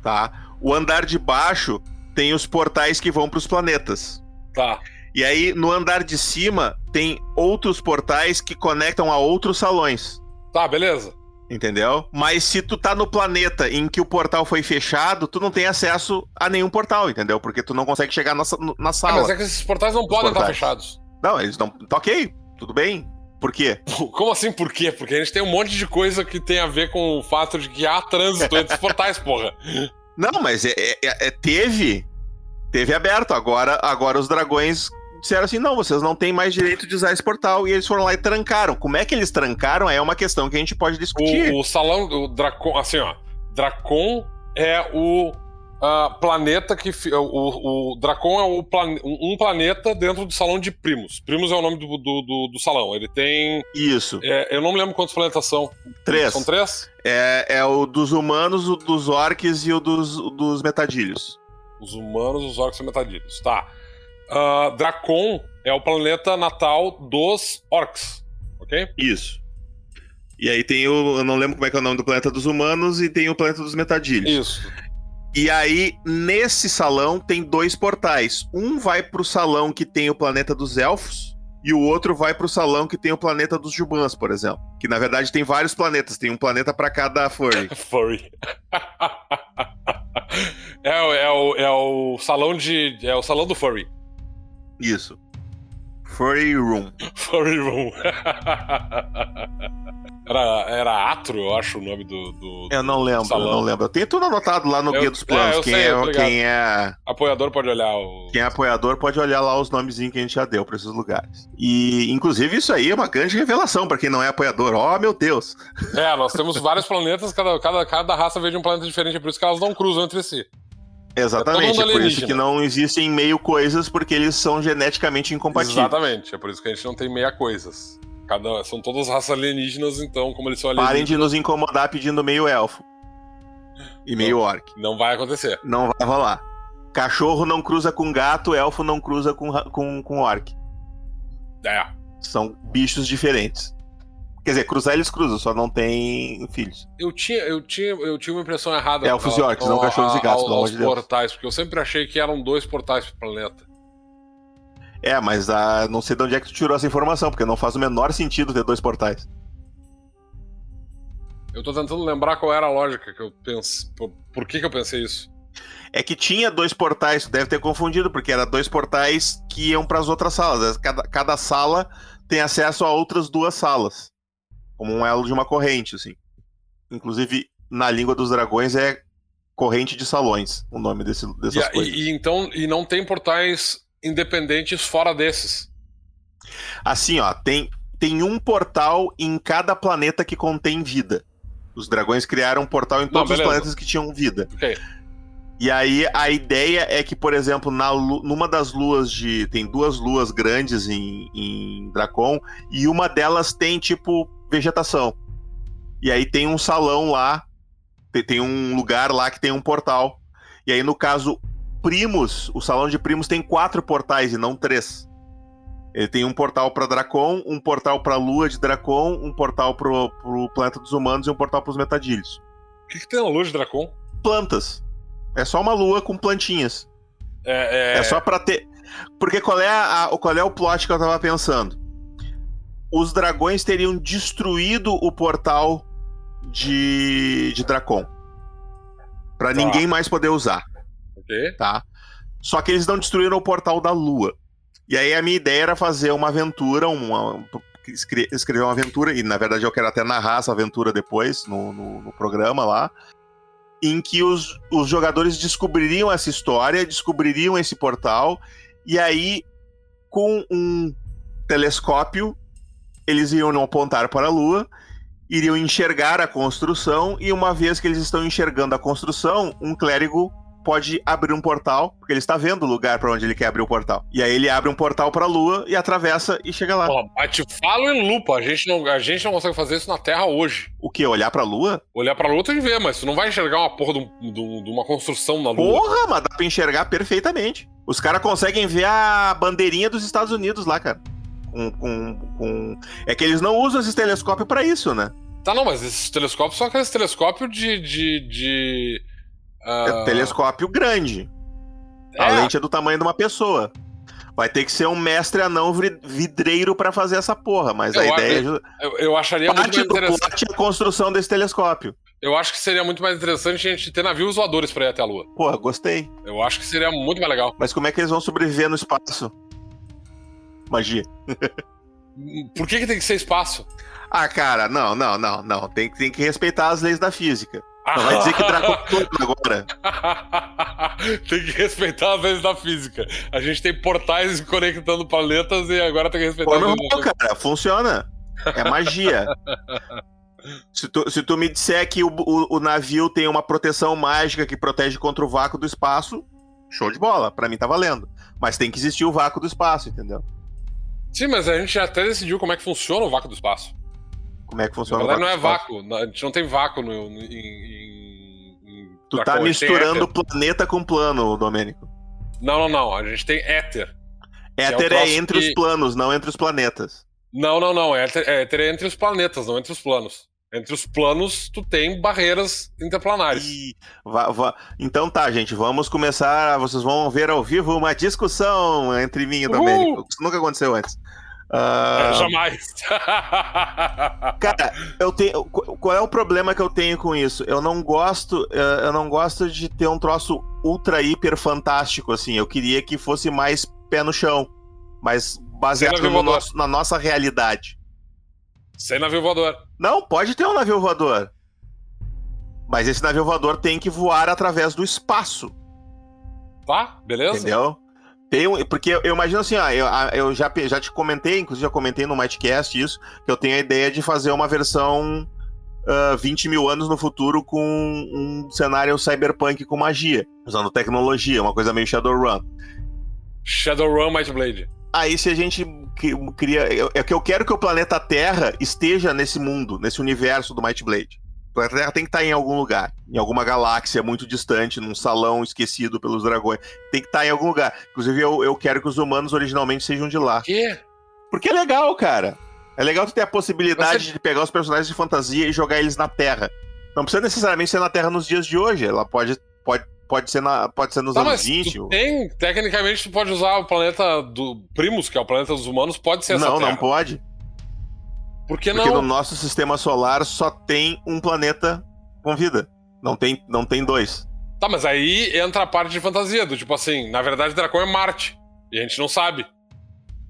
Tá? O andar de baixo tem os portais que vão para os planetas. Tá. E aí, no andar de cima, tem outros portais que conectam a outros salões. Tá, beleza. Entendeu? Mas se tu tá no planeta em que o portal foi fechado, tu não tem acesso a nenhum portal, entendeu? Porque tu não consegue chegar na, na sala. Ah, mas é que esses portais não podem portais. estar fechados. Não, eles não. Tá ok, tudo bem. Por quê? *laughs* Como assim por quê? Porque a gente tem um monte de coisa que tem a ver com o fato de que há trânsito entre os *laughs* portais, porra. Não, mas é, é, é, teve. Teve aberto. Agora, agora os dragões disseram assim: não, vocês não têm mais direito de usar esse portal. E eles foram lá e trancaram. Como é que eles trancaram é uma questão que a gente pode discutir. O, o salão, o Dracon, assim, ó. Dracon é o uh, planeta que. O, o Dracon é o plan, um planeta dentro do salão de Primos. Primos é o nome do, do, do, do salão. Ele tem. Isso. É, eu não me lembro quantos planetas são. Três. São três? É, é o dos humanos, o dos orcs e o dos, dos metadilhos. Os humanos, os orcs e os metadilhos. Tá. Uh, Dracon é o planeta natal dos orcs, ok? Isso. E aí tem o. Eu não lembro como é que é o nome do planeta dos humanos e tem o planeta dos metadilhos. Isso. E aí, nesse salão, tem dois portais. Um vai pro salão que tem o planeta dos elfos, e o outro vai pro salão que tem o planeta dos Jubans, por exemplo. Que na verdade tem vários planetas, tem um planeta para cada furry. *laughs* furry. *laughs* é, é, o, é o salão de. É o salão do furry. Isso. Furry Room. Furry Room. *laughs* era, era Atro, eu acho, o nome do. do eu não lembro, salão. eu não lembro. Tem tudo anotado lá no eu, Guia dos Planos. É, quem, sei, é, quem é. Apoiador pode olhar o. Quem é apoiador pode olhar lá os nomezinhos que a gente já deu pra esses lugares. E, inclusive, isso aí é uma grande revelação pra quem não é apoiador. Oh, meu Deus! É, nós temos vários planetas, cada, cada, cada raça veio de um planeta diferente, é por isso que elas não cruzam entre si. Exatamente, é, é por isso que não existem meio coisas, porque eles são geneticamente incompatíveis. Exatamente, é por isso que a gente não tem meia coisas. Cada, são todas raças alienígenas, então, como eles são alienígenas. Parem de nos incomodar pedindo meio elfo. E meio não, orc. Não vai acontecer. Não vai rolar. Cachorro não cruza com gato, elfo não cruza com, com, com orc. É. São bichos diferentes. Quer dizer, cruzar eles cruzam, só não tem filhos. Eu tinha, eu tinha, eu tinha uma impressão errada. É, e orcs, não cachorros e gatos, pelo amor de Deus. portais, porque eu sempre achei que eram dois portais pro planeta. É, mas ah, não sei de onde é que tu tirou essa informação, porque não faz o menor sentido ter dois portais. Eu tô tentando lembrar qual era a lógica que eu pensei. Por, por que, que eu pensei isso? É que tinha dois portais, tu deve ter confundido, porque era dois portais que iam para as outras salas. Cada, cada sala tem acesso a outras duas salas como um elo de uma corrente, assim. Inclusive, na língua dos dragões é corrente de salões, o nome desse, dessas e, coisas. E, então, e não tem portais independentes fora desses? Assim, ó, tem, tem um portal em cada planeta que contém vida. Os dragões criaram um portal em todos não, os planetas que tinham vida. Okay. E aí a ideia é que, por exemplo, na, numa das luas de. Tem duas luas grandes em, em Dracon, e uma delas tem, tipo, vegetação. E aí tem um salão lá, tem um lugar lá que tem um portal. E aí, no caso, Primos, o salão de Primos tem quatro portais e não três. Ele tem um portal para Dracon, um portal para Lua de Dracon, um portal pro, pro planeta dos humanos e um portal para os metadilhos. O que, que, tem na Lua de Dracon? Plantas. É só uma lua com plantinhas. É, é... é só para ter. Porque qual é, a, qual é o plot que eu tava pensando? Os dragões teriam destruído o portal de, de Dracon. Pra tá. ninguém mais poder usar. Ok. Tá? Só que eles não destruíram o portal da Lua. E aí a minha ideia era fazer uma aventura, uma, escrever uma aventura, e na verdade eu quero até narrar essa aventura depois, no, no, no programa lá, em que os, os jogadores descobririam essa história, descobririam esse portal, e aí, com um telescópio, eles iam apontar para a Lua, iriam enxergar a construção, e uma vez que eles estão enxergando a construção, um clérigo pode abrir um portal, porque ele está vendo o lugar para onde ele quer abrir o portal. E aí ele abre um portal para a Lua e atravessa e chega lá. Porra, mas te falo em lupa, a gente, não, a gente não consegue fazer isso na Terra hoje. O que? Olhar para a Lua? Olhar pra Lua tem que ver, mas tu não vai enxergar uma porra de, de um- de uma construção na Lua. Porra, mas dá pra enxergar perfeitamente. Os caras conseguem ver a bandeirinha dos Estados Unidos lá, cara. Com, com, com- É que eles não usam esses telescópios pra isso, né? Tá, não, mas esses telescópios são aqueles telescópios de. de, de ah, É telescópio grande. A é, lente é do tamanho de uma pessoa. Vai ter que ser um mestre anão vidreiro pra fazer essa porra, mas Eu a ideia é ju- eu, eu acharia muito parte mais do interessante. é a construção desse telescópio. Eu acho que seria muito mais interessante a gente ter navios voadores pra ir até a Lua. Porra, gostei. Eu acho que seria muito mais legal. Mas como é que eles vão sobreviver no espaço? Magia. Por que, que tem que ser espaço? Ah, cara, não, não, não, não. Tem, tem que respeitar as leis da física. Não vai dizer que Draco *laughs* agora. *laughs* tem que respeitar as leis da física. A gente tem portais conectando planetas e agora tem que respeitar Pô, as não, física. cara, funciona. É magia. *laughs* Se tu, se tu me disser que o, o- o navio tem uma proteção mágica que protege contra o vácuo do espaço, show de bola. Pra mim tá valendo. Mas tem que existir o vácuo do espaço, entendeu? Sim, mas a gente até decidiu como é que funciona o vácuo do espaço. Como é que Na funciona o não é vácuo vácuo. A gente não tem vácuo no, no- em, em- Tu tá misturando éter. planeta com plano, Domênico. Não, não, não. A gente tem éter. Éter o é, troço entre que- os planos, não entre os planetas. Não, não, não. Éter, éter é entre os planetas, não entre os planos. Entre os planos, tu tem barreiras interplanares. Ih, va- va- Então tá, gente, vamos começar. Vocês vão ver ao vivo uma discussão entre mim e o! Domênico. Isso nunca aconteceu antes. Ah, É, jamais. *laughs* Cara, eu tenho. qu- Qual é o problema que eu tenho com isso? Eu não gosto. eh, Eu não gosto de ter um troço ultra hiper fantástico, assim. Eu queria que fosse mais pé no chão. Mais baseado no nosso- na nossa realidade. Sem navio voador. Não, pode ter um navio voador. Mas esse navio voador tem que voar através do espaço. Tá? Beleza? Entendeu? Tem um, porque eu, imagino assim, ó, eu, eu já, já te comentei, inclusive já comentei no Mightcast isso, que eu tenho a ideia de fazer uma versão ah, 20 mil anos no futuro com um cenário cyberpunk com magia, usando tecnologia, uma coisa meio Shadowrun. Shadowrun Might Blade. Aí se a gente cri- cria. eu- É que eu quero que o planeta Terra esteja nesse mundo, nesse universo do Might Blade. O planeta Terra tem que estar em algum lugar, em alguma galáxia muito distante, num salão esquecido pelos dragões. Tem que estar em algum lugar. Inclusive, eu, eu quero que os humanos originalmente sejam de lá. Que? Porque é legal, cara. É legal tu ter a possibilidade Você- de pegar os personagens de fantasia e jogar eles na Terra. Não precisa necessariamente ser na Terra nos dias de hoje. Ela pode, pode, pode, ser, na, pode ser nos Tá, anos mas 20. tu ou- tem, tecnicamente, tu pode usar o planeta do Primus, que é o planeta dos humanos, pode ser essa Não, Terra. não pode. Por que Porque não? no nosso sistema solar só tem um planeta com vida. Não tem, não tem dois. Tá, mas aí entra a parte de fantasia, do tipo assim, na verdade, Dracon é Marte. E a gente não sabe.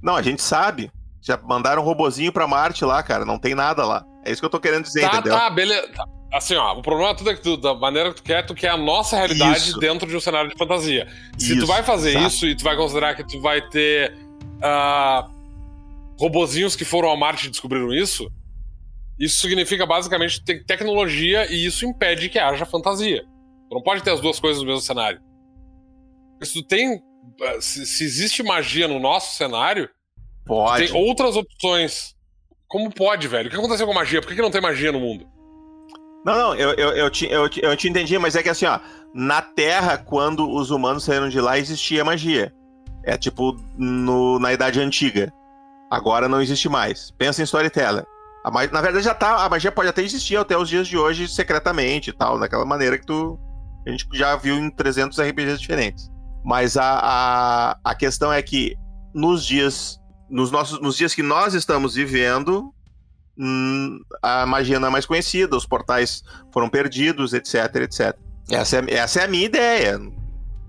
Não, a gente sabe. Já mandaram um robozinho pra Marte lá, cara. Não tem nada lá. É isso que eu tô querendo dizer, tá, entendeu? tá, beleza. Tá. Assim, ó, o problema tudo é que tu, da maneira que tu quer, tu quer a nossa realidade Isso. dentro de um cenário de fantasia. Se Isso, tu vai fazer exato. isso e tu vai considerar que tu vai ter ah, robozinhos que foram a Marte e descobriram isso, isso significa basicamente ter tecnologia e isso impede que haja fantasia. Tu não pode ter as duas coisas no mesmo cenário. Se tu tem. ah, Se, se existe magia no nosso cenário, Pode. tem outras opções. Como pode, velho? O que aconteceu com a magia? Por que, que não tem magia no mundo? Não, não, eu, eu, eu, te, eu, eu te entendi, mas é que assim, ó, na Terra, quando os humanos saíram de lá, existia magia. É tipo no, na Idade Antiga. Agora não existe mais. Pensa em Storyteller. A ma- na verdade, já tá. A magia pode até existir até os dias de hoje secretamente e tal, daquela maneira que tu. A gente já viu em 300 RPGs diferentes. Mas a, a, a questão é que nos dias. Nos, nossos, nos dias que nós estamos vivendo, a magia não é mais conhecida, os portais foram perdidos, etc, etc. Essa é, essa é a minha ideia. Não,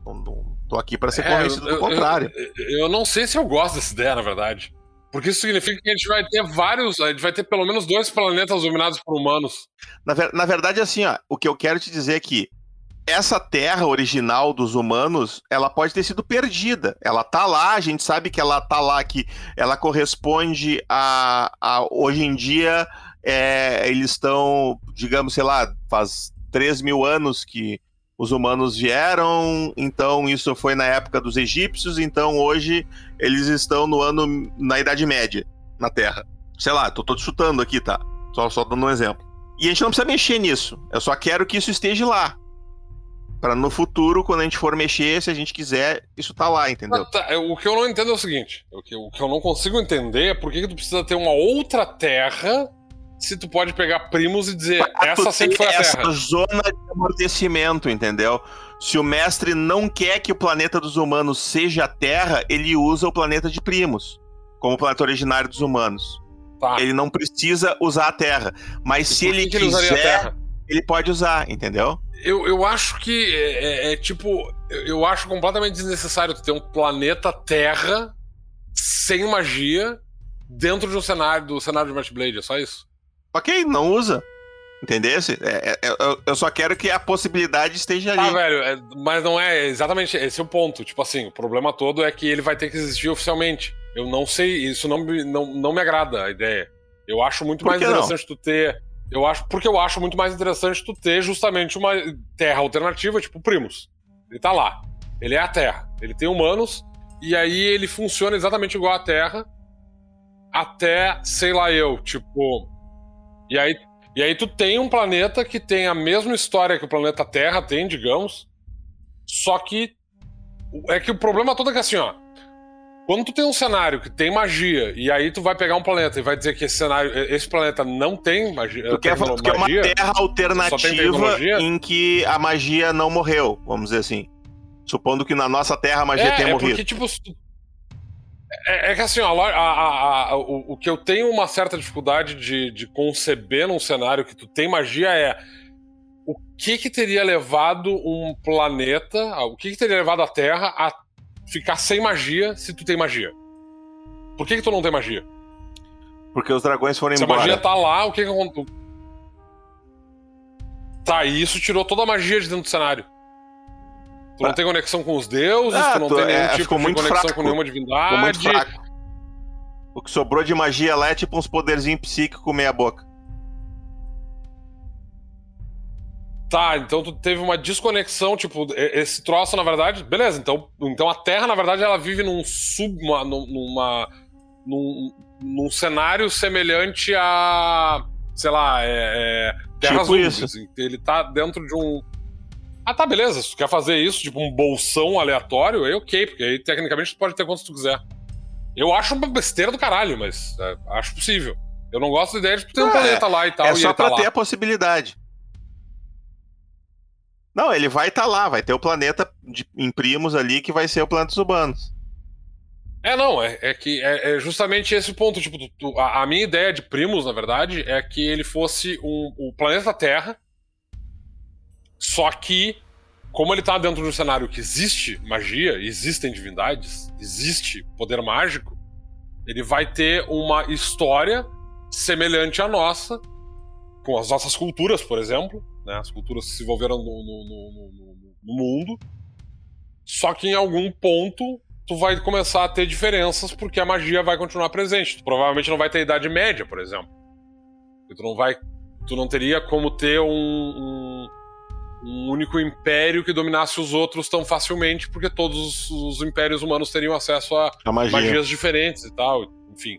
não tô aqui para ser É, convencido eu- do contrário. Eu, eu- eu não sei se eu gosto dessa ideia, na verdade. Porque isso significa que a gente vai ter vários. A gente vai ter pelo menos dois planetas dominados por humanos. Na, na verdade, assim, ó, o que eu quero te dizer é que essa terra original dos humanos, ela pode ter sido perdida. Ela tá lá, a gente sabe que ela tá lá, que ela corresponde a, a hoje em dia, é, eles estão, digamos, sei lá, faz 3 mil anos que os humanos vieram, então isso foi na época dos egípcios, então hoje eles estão no ano na Idade Média na Terra. Sei lá, tô, tô chutando aqui, tá? Só, só dando um exemplo. E a gente não precisa mexer nisso. Eu só quero que isso esteja lá. Para no futuro, quando a gente for mexer, se a gente quiser, isso tá lá, entendeu? Tá. O que eu não entendo é o seguinte: o que, o que eu não consigo entender é por que, que tu precisa ter uma outra terra se tu pode pegar primos e dizer pra essa sempre foi a essa Terra. zona de amortecimento, entendeu? Se o mestre não quer que o planeta dos humanos seja a Terra, ele usa o planeta de primos, como planeta originário dos humanos. Tá. Ele não precisa usar a Terra. Mas e se ele que quiser, ele, ele, pode usar, entendeu? Eu, eu acho que é, é, é tipo. Eu acho completamente desnecessário ter um planeta Terra sem magia dentro de um cenário do cenário de Match Blade, é só isso. Ok, não usa. Entendesse? É, é, eu, eu, só quero que a possibilidade esteja ali. Ah, velho, é, mas não é exatamente esse é o ponto. Tipo assim, o problema todo é que ele vai ter que existir oficialmente. Eu não sei, isso não, não, não me agrada a ideia. Eu acho muito mais interessante não? tu ter. Eu acho, porque eu acho muito mais interessante tu ter justamente uma terra alternativa, tipo Primos. Ele tá lá. Ele é a Terra. Ele tem humanos, e aí ele funciona exatamente igual a Terra. Até, sei lá eu, tipo e aí, e aí tu tem um planeta que tem a mesma história que o planeta Terra tem, digamos. Só que é que o problema todo é que assim, ó. Quando tu tem um cenário que tem magia, e aí tu vai pegar um planeta e vai dizer que esse cenário, esse planeta não tem magia. Tu quer, tu quer uma terra alternativa em que a magia não morreu, vamos dizer assim. Supondo que na nossa terra a magia é, tenha é morrido. Porque, tipo, é, é, que assim, ó, a, a, a, o, o, que eu tenho uma certa dificuldade de, de conceber num cenário que tu tem magia é o que que teria levado um planeta, o que que teria levado a Terra a ficar sem magia se tu tem magia? Por que que tu não tem magia? Porque os dragões foram se embora. Se a magia tá lá, o que que aconteceu? Tá, e isso tirou toda a magia de dentro do cenário. Tu não tem conexão com os deuses, ah, tu não tem nenhum é, tipo de conexão fraco. com nenhuma divindade. O que sobrou de magia lá é tipo uns poderzinhos psíquicos meia boca. Tá, então tu teve uma desconexão, tipo, esse troço, na verdade, beleza, então, então a Terra, na verdade, ela vive num sub, uma, numa, num, num cenário semelhante a, sei lá, é, é Terras tipo Úmidas. Ele tá dentro de um, ah, tá, beleza. Se tu quer fazer isso, tipo um bolsão aleatório, aí ok, porque aí tecnicamente tu pode ter quantos tu quiser. Eu acho uma besteira do caralho, mas é, acho possível. Eu não gosto da ideia de ter um planeta lá e tal. É só pra tá ter lá. a possibilidade. Não, ele vai estar tá lá, vai ter o planeta de, em primos ali que vai ser o planeta dos humanos. É, não, é, é que é, é, justamente esse ponto. Tipo, tu, a, a, minha ideia de primos, na verdade, é que ele fosse um, o planeta Terra só que, como ele tá dentro de um cenário que existe magia, existem divindades, existe poder mágico, ele vai ter uma história semelhante à nossa, com as nossas culturas, por exemplo, né? as culturas que se envolveram no, no, no, no mundo. Só que em algum ponto tu vai começar a ter diferenças porque a magia vai continuar presente. Tu provavelmente não vai ter idade média, por exemplo. tu não vai, tu não teria como ter um, um um único império que dominasse os outros tão facilmente, porque todos os impérios humanos teriam acesso a, a magia. magias diferentes e tal, enfim.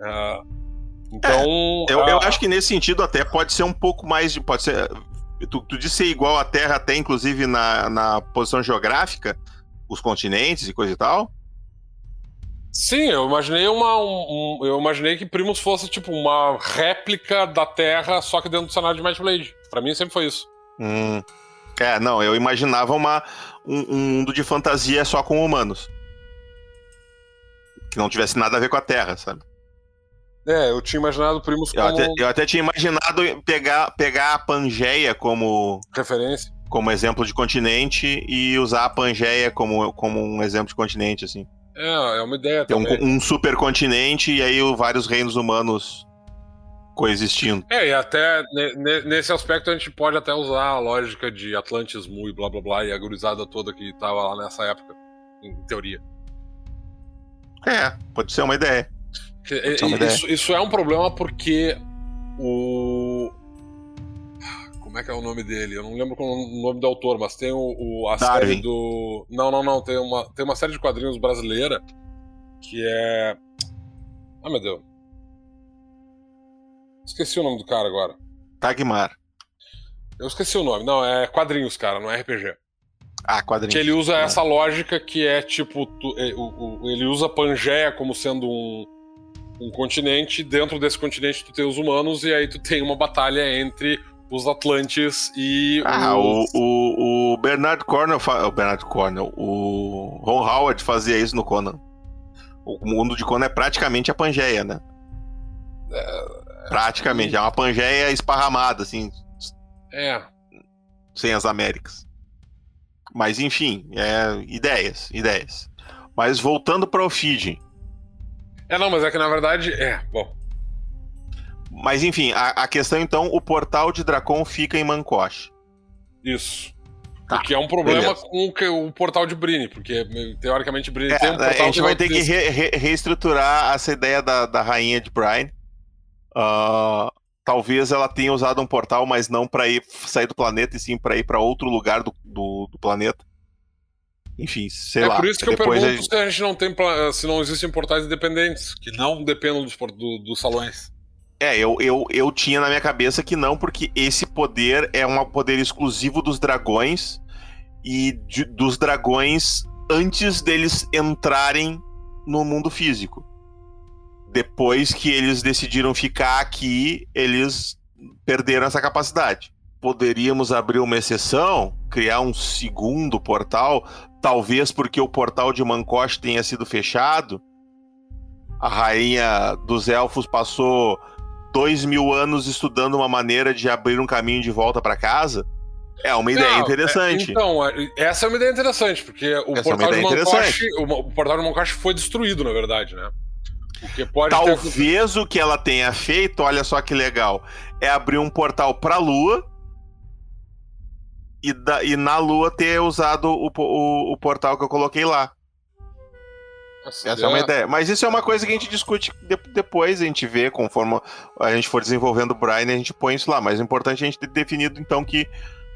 Uh, então. É, eu, uh, eu, acho que nesse sentido até pode ser um pouco mais de. Pode ser. Tu, tu disse ser igual à Terra, até inclusive na, na posição geográfica, os continentes e coisa e tal. Sim, eu imaginei uma. Um, um, eu imaginei que Primus fosse tipo uma réplica da Terra, só que dentro do cenário de Might Blade. Pra mim sempre foi isso. Hum. É, não, eu imaginava uma, um, um, mundo de fantasia só com humanos. Que não tivesse nada a ver com a Terra, sabe? É, eu tinha imaginado primos eu como... Até, eu até tinha imaginado pegar, pegar a Pangeia como... Referência. Como exemplo de continente e usar a Pangeia como, como um exemplo de continente, assim. É, é uma ideia Tem também. Um, um supercontinente e aí vários reinos humanos coexistindo. É, e até nesse aspecto a gente pode até usar a lógica de Atlantis Mu e blá blá blá e a gurizada toda que tava lá nessa época, em teoria. É, pode ser uma ideia. Ser uma isso, isso é um problema porque o. como é que é o nome dele? Eu não lembro o nome do autor, mas tem o, o a Darwin. série do. Não, não, não. Tem uma, tem uma série de quadrinhos brasileira que é. Ah, meu Deus. Esqueci o nome do cara agora. Tagmar. Eu esqueci o nome. Não, é quadrinhos, cara, não é RPG. Ah, quadrinhos. Que ele usa É. essa lógica que é tipo. tu- é, ele usa Pangeia como sendo um, um continente. Dentro desse continente tu tem os humanos, e aí tu tem uma batalha entre os Atlantes e Ah, o, os. o, o Bernard Cornell, fa- o Bernard Cornell, o Ron Howard fazia isso no Conan. O mundo de Conan é praticamente a Pangeia, né? praticamente, é uma Pangeia esparramada, assim, É. sem as Américas. Mas enfim, é ideias, ideias. Mas voltando para o Fiji. É, não, mas é que na verdade. É, bom. Mas enfim, a, a questão então, o portal de Dracon fica em Mancosh. Isso. Tá, Porque é um problema beleza. com o, que- o portal de Brini, porque teoricamente Brini É, tem um portal a gente vai ter que re- re- reestruturar essa ideia da, da rainha de Brian. Ah, talvez ela tenha usado um portal, mas não para ir sair do planeta, e sim para ir para outro lugar do, do, do planeta. Enfim, sei é lá. por isso que eu pergunto a- se a gente não tem se não existem portais independentes, que não dependam dos, do- dos salões. É, eu, eu, eu tinha na minha cabeça que não, porque esse poder é um poder exclusivo dos dragões e de- dos dragões antes deles entrarem no mundo físico. Depois que eles decidiram ficar aqui, eles perderam essa capacidade. Poderíamos abrir uma exceção, criar um segundo portal, talvez porque o portal de Mancosh tenha sido fechado. A rainha dos elfos passou dois mil anos estudando uma maneira de abrir um caminho de volta para casa. É uma ideia Não, interessante. é- então, é- essa é uma ideia interessante, porque o Essa é portal de ideia Mancosh, o, o portal de Mancosh foi destruído, na verdade, né? Pode ter Talvez o que ela tenha feito, olha só que legal, é abrir um portal para a Lua e, da- e na Lua ter usado o, o- o portal que eu coloquei lá. Essa é uma ideia. Mas isso é uma coisa que a gente discute de- depois, a gente vê conforme a gente for desenvolvendo o Brian, a gente põe isso lá. Mas o importante é a gente ter definido então que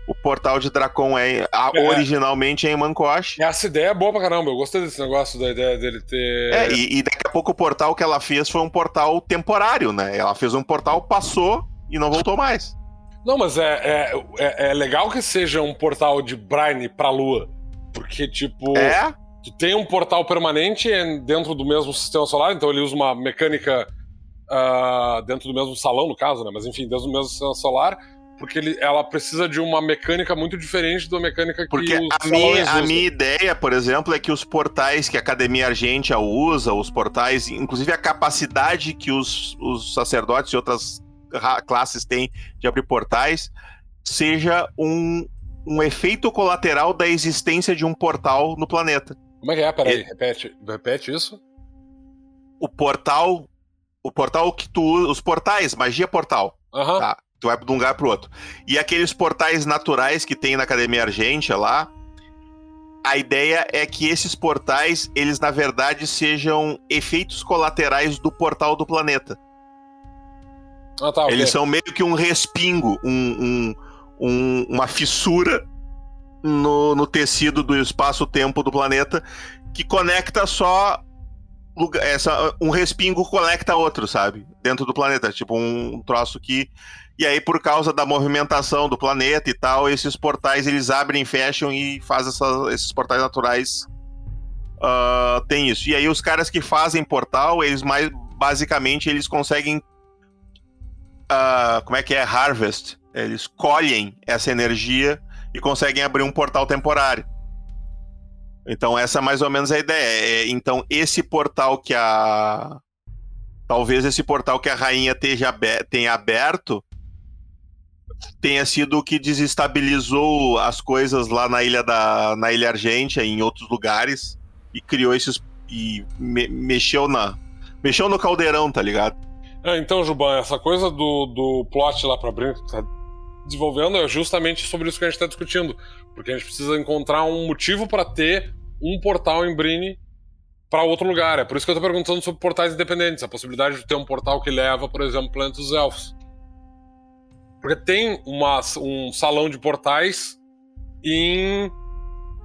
o portal de Dracon é, a- É. originalmente é em Mancosh. Essa ideia é boa pra caramba, eu gostei desse negócio da ideia dele ter. É, e, e daqui a pouco o portal que ela fez foi um portal temporário, né? Ela fez um portal, passou e não voltou mais. Não, mas é, é, é, é legal que seja um portal de Brine pra Lua. Porque, tipo, É, tu tem um portal permanente dentro do mesmo sistema solar, então ele usa uma mecânica ah, dentro do mesmo salão, no caso, né? Mas enfim, dentro do mesmo sistema solar, porque ele, ela precisa de uma mecânica muito diferente da mecânica que porque a minha, a minha ideia, por exemplo, é que os portais que a Academia Argentia usa, os portais, inclusive a capacidade que os, os sacerdotes e outras ra- classes têm de abrir portais, seja um, um efeito colateral da existência de um portal no planeta. Como é que é? Peraí, repete, repete isso. O portal. O portal que tu. Os portais, magia portal. Aham. Tá. Tu vai de um lugar pro outro. E aqueles portais naturais que tem na Academia Argentia lá. A ideia é que esses portais, eles na verdade sejam efeitos colaterais do portal do planeta. Ah, tá. Eles são meio que um respingo, um, um- um- uma fissura no, no tecido do espaço-tempo do planeta que conecta só. Essa, um respingo conecta outro, sabe? Dentro do planeta. Tipo um troço que. E aí, por causa da movimentação do planeta e tal, esses portais eles abrem, fecham e fazem essa- esses portais naturais. ah, tem isso. E aí, os caras que fazem portal, eles mais. Basicamente, eles conseguem ah, como é que é? Harvest. Eles colhem essa energia e conseguem abrir um portal temporário. Então, essa é mais ou menos a ideia. É, então, esse portal que a. Talvez esse portal que a rainha tenha aberto tenha sido o que desestabilizou as coisas lá na ilha da na ilha Argêntia e em outros lugares e criou esses e me- mexeu na mexeu no caldeirão, tá ligado? É, então, Juban, essa coisa do, do plot lá pra Brin que tá desenvolvendo é justamente sobre isso que a gente tá discutindo. Porque a gente precisa encontrar um motivo pra ter um portal em Brini pra outro lugar. É por isso que eu tô perguntando sobre portais independentes. A possibilidade de ter um portal que leva, por exemplo, Planeta dos Elfos. Porque tem uma, um salão de portais em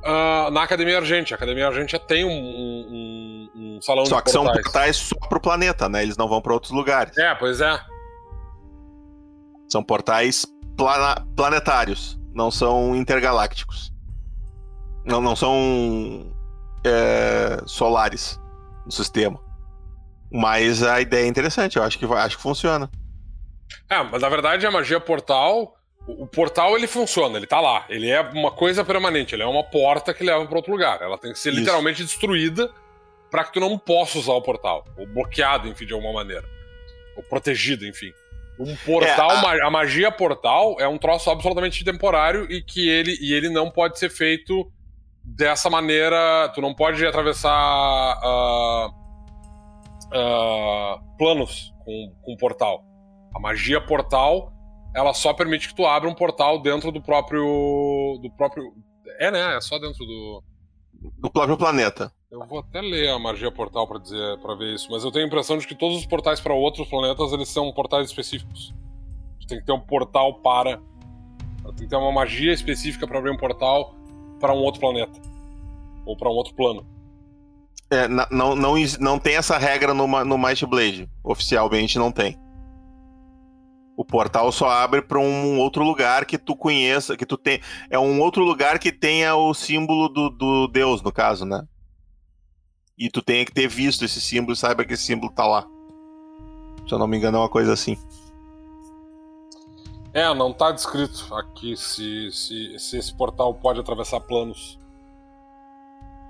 uh, na Academia Argente. A Academia Argente já tem um, um, um salão só de portais. Só que são portais só pro planeta, né? Eles não vão para outros lugares. É, pois é. São portais plana planetários, não são intergalácticos. Não, não são é, solares no sistema. Mas a ideia é interessante, eu acho que, acho que funciona. É, mas na verdade a magia portal. O portal ele funciona, ele tá lá. Ele é uma coisa permanente, ele é uma porta que leva para outro lugar. Ela tem que ser Isso. literalmente destruída para que tu não possa usar o portal. Ou bloqueado, enfim, de alguma maneira. Ou protegido, enfim. Um portal, é, a... a... magia portal é um troço absolutamente temporário e que ele, e ele não pode ser feito dessa maneira. Tu não pode atravessar uh, uh, planos com, com portal. A magia portal, ela só permite que tu abra um portal dentro do próprio. do próprio. É, né? É só dentro do. Do próprio planeta. Eu vou até ler a magia portal para dizer, para ver isso, mas eu tenho a impressão de que todos os portais para outros planetas eles são portais específicos. Tem que ter um portal para, tem que ter uma magia específica para abrir um portal para um outro planeta ou para um outro plano. É, não, não, não tem essa regra no, no Might Blade. Oficialmente não tem. O portal só abre para um outro lugar que tu conheça, que tu tem. É um outro lugar que tenha o símbolo do, do Deus, no caso, né? E tu tenha que ter visto esse símbolo e saiba que esse símbolo tá lá. Se eu não me engano, é uma coisa assim. É, não tá descrito aqui se, se, se esse portal pode atravessar planos.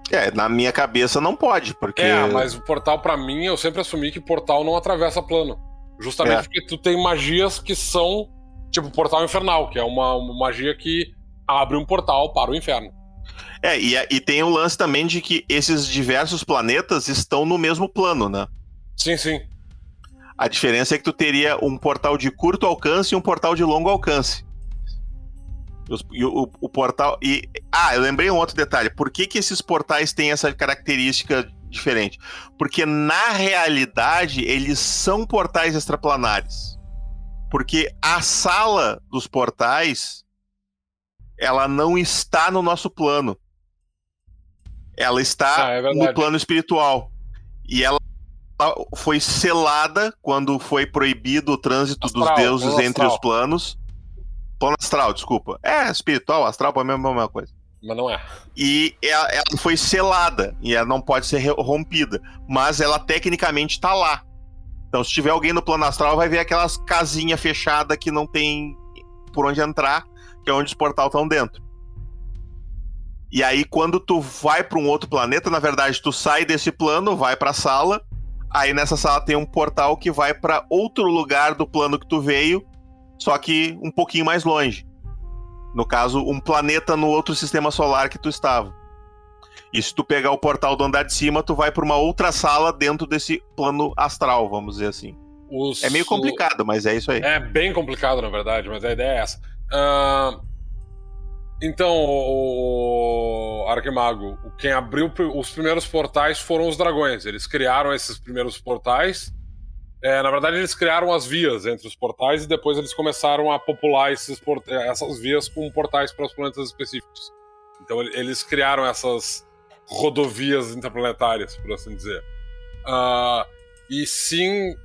É, na minha cabeça não pode, porque. É, mas o portal, para mim, eu sempre assumi que portal não atravessa plano. Justamente é. porque tu tem magias que são tipo portal infernal, que é uma, uma magia que abre um portal para o inferno. É, e, e tem o lance também de que esses diversos planetas estão no mesmo plano, né? Sim, sim. A diferença é que tu teria um portal de curto alcance e um portal de longo alcance. E o, o, o, portal. E, ah, eu lembrei um outro detalhe. Por que, que esses portais têm essa característica diferente. Porque na realidade eles são portais extraplanares. Porque a sala dos portais ela não está no nosso plano. Ela está ah, é no plano espiritual. E ela foi selada quando foi proibido o trânsito astral, dos deuses entre os planos. Plano astral, desculpa. É, espiritual, astral, é a mesma coisa. Mas não é. E ela, ela, foi selada e ela não pode ser rompida. Mas ela tecnicamente está lá. Então, se tiver alguém no plano astral, vai ver aquelas casinhas fechadas que não tem por onde entrar, que é onde os portais estão dentro. E aí, quando tu vai para um outro planeta, na verdade, tu sai desse plano, vai para a sala. Aí nessa sala tem um portal que vai para outro lugar do plano que tu veio, só que um pouquinho mais longe. No caso, um planeta no outro sistema solar que tu estava. E se tu pegar o portal do andar de cima, tu vai para uma outra sala dentro desse plano astral, vamos dizer assim. Os... É meio complicado, mas é isso aí. É bem complicado, na verdade, mas a ideia é essa. Uh... Então, o Arquimago, quem abriu os primeiros portais foram os dragões. Eles criaram esses primeiros portais é, na verdade, eles criaram as vias entre os portais e depois eles começaram a popular esses essas vias com portais para os planetas específicos. Então, eles criaram essas rodovias interplanetárias, por assim dizer. Uh, e sim,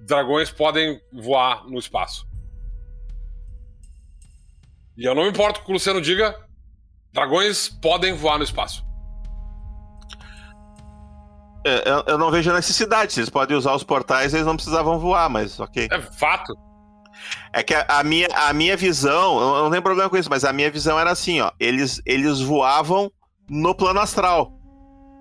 dragões podem voar no espaço. E eu não me importo que o Luciano diga: dragões podem voar no espaço. É, eu, eu, não vejo a necessidade. Se eles podem usar os portais, eles não precisavam voar, mas ok. É fato. É que a, a, minha, a minha visão, eu não tenho problema com isso, mas a minha visão era assim, ó. Eles, eles voavam no plano astral.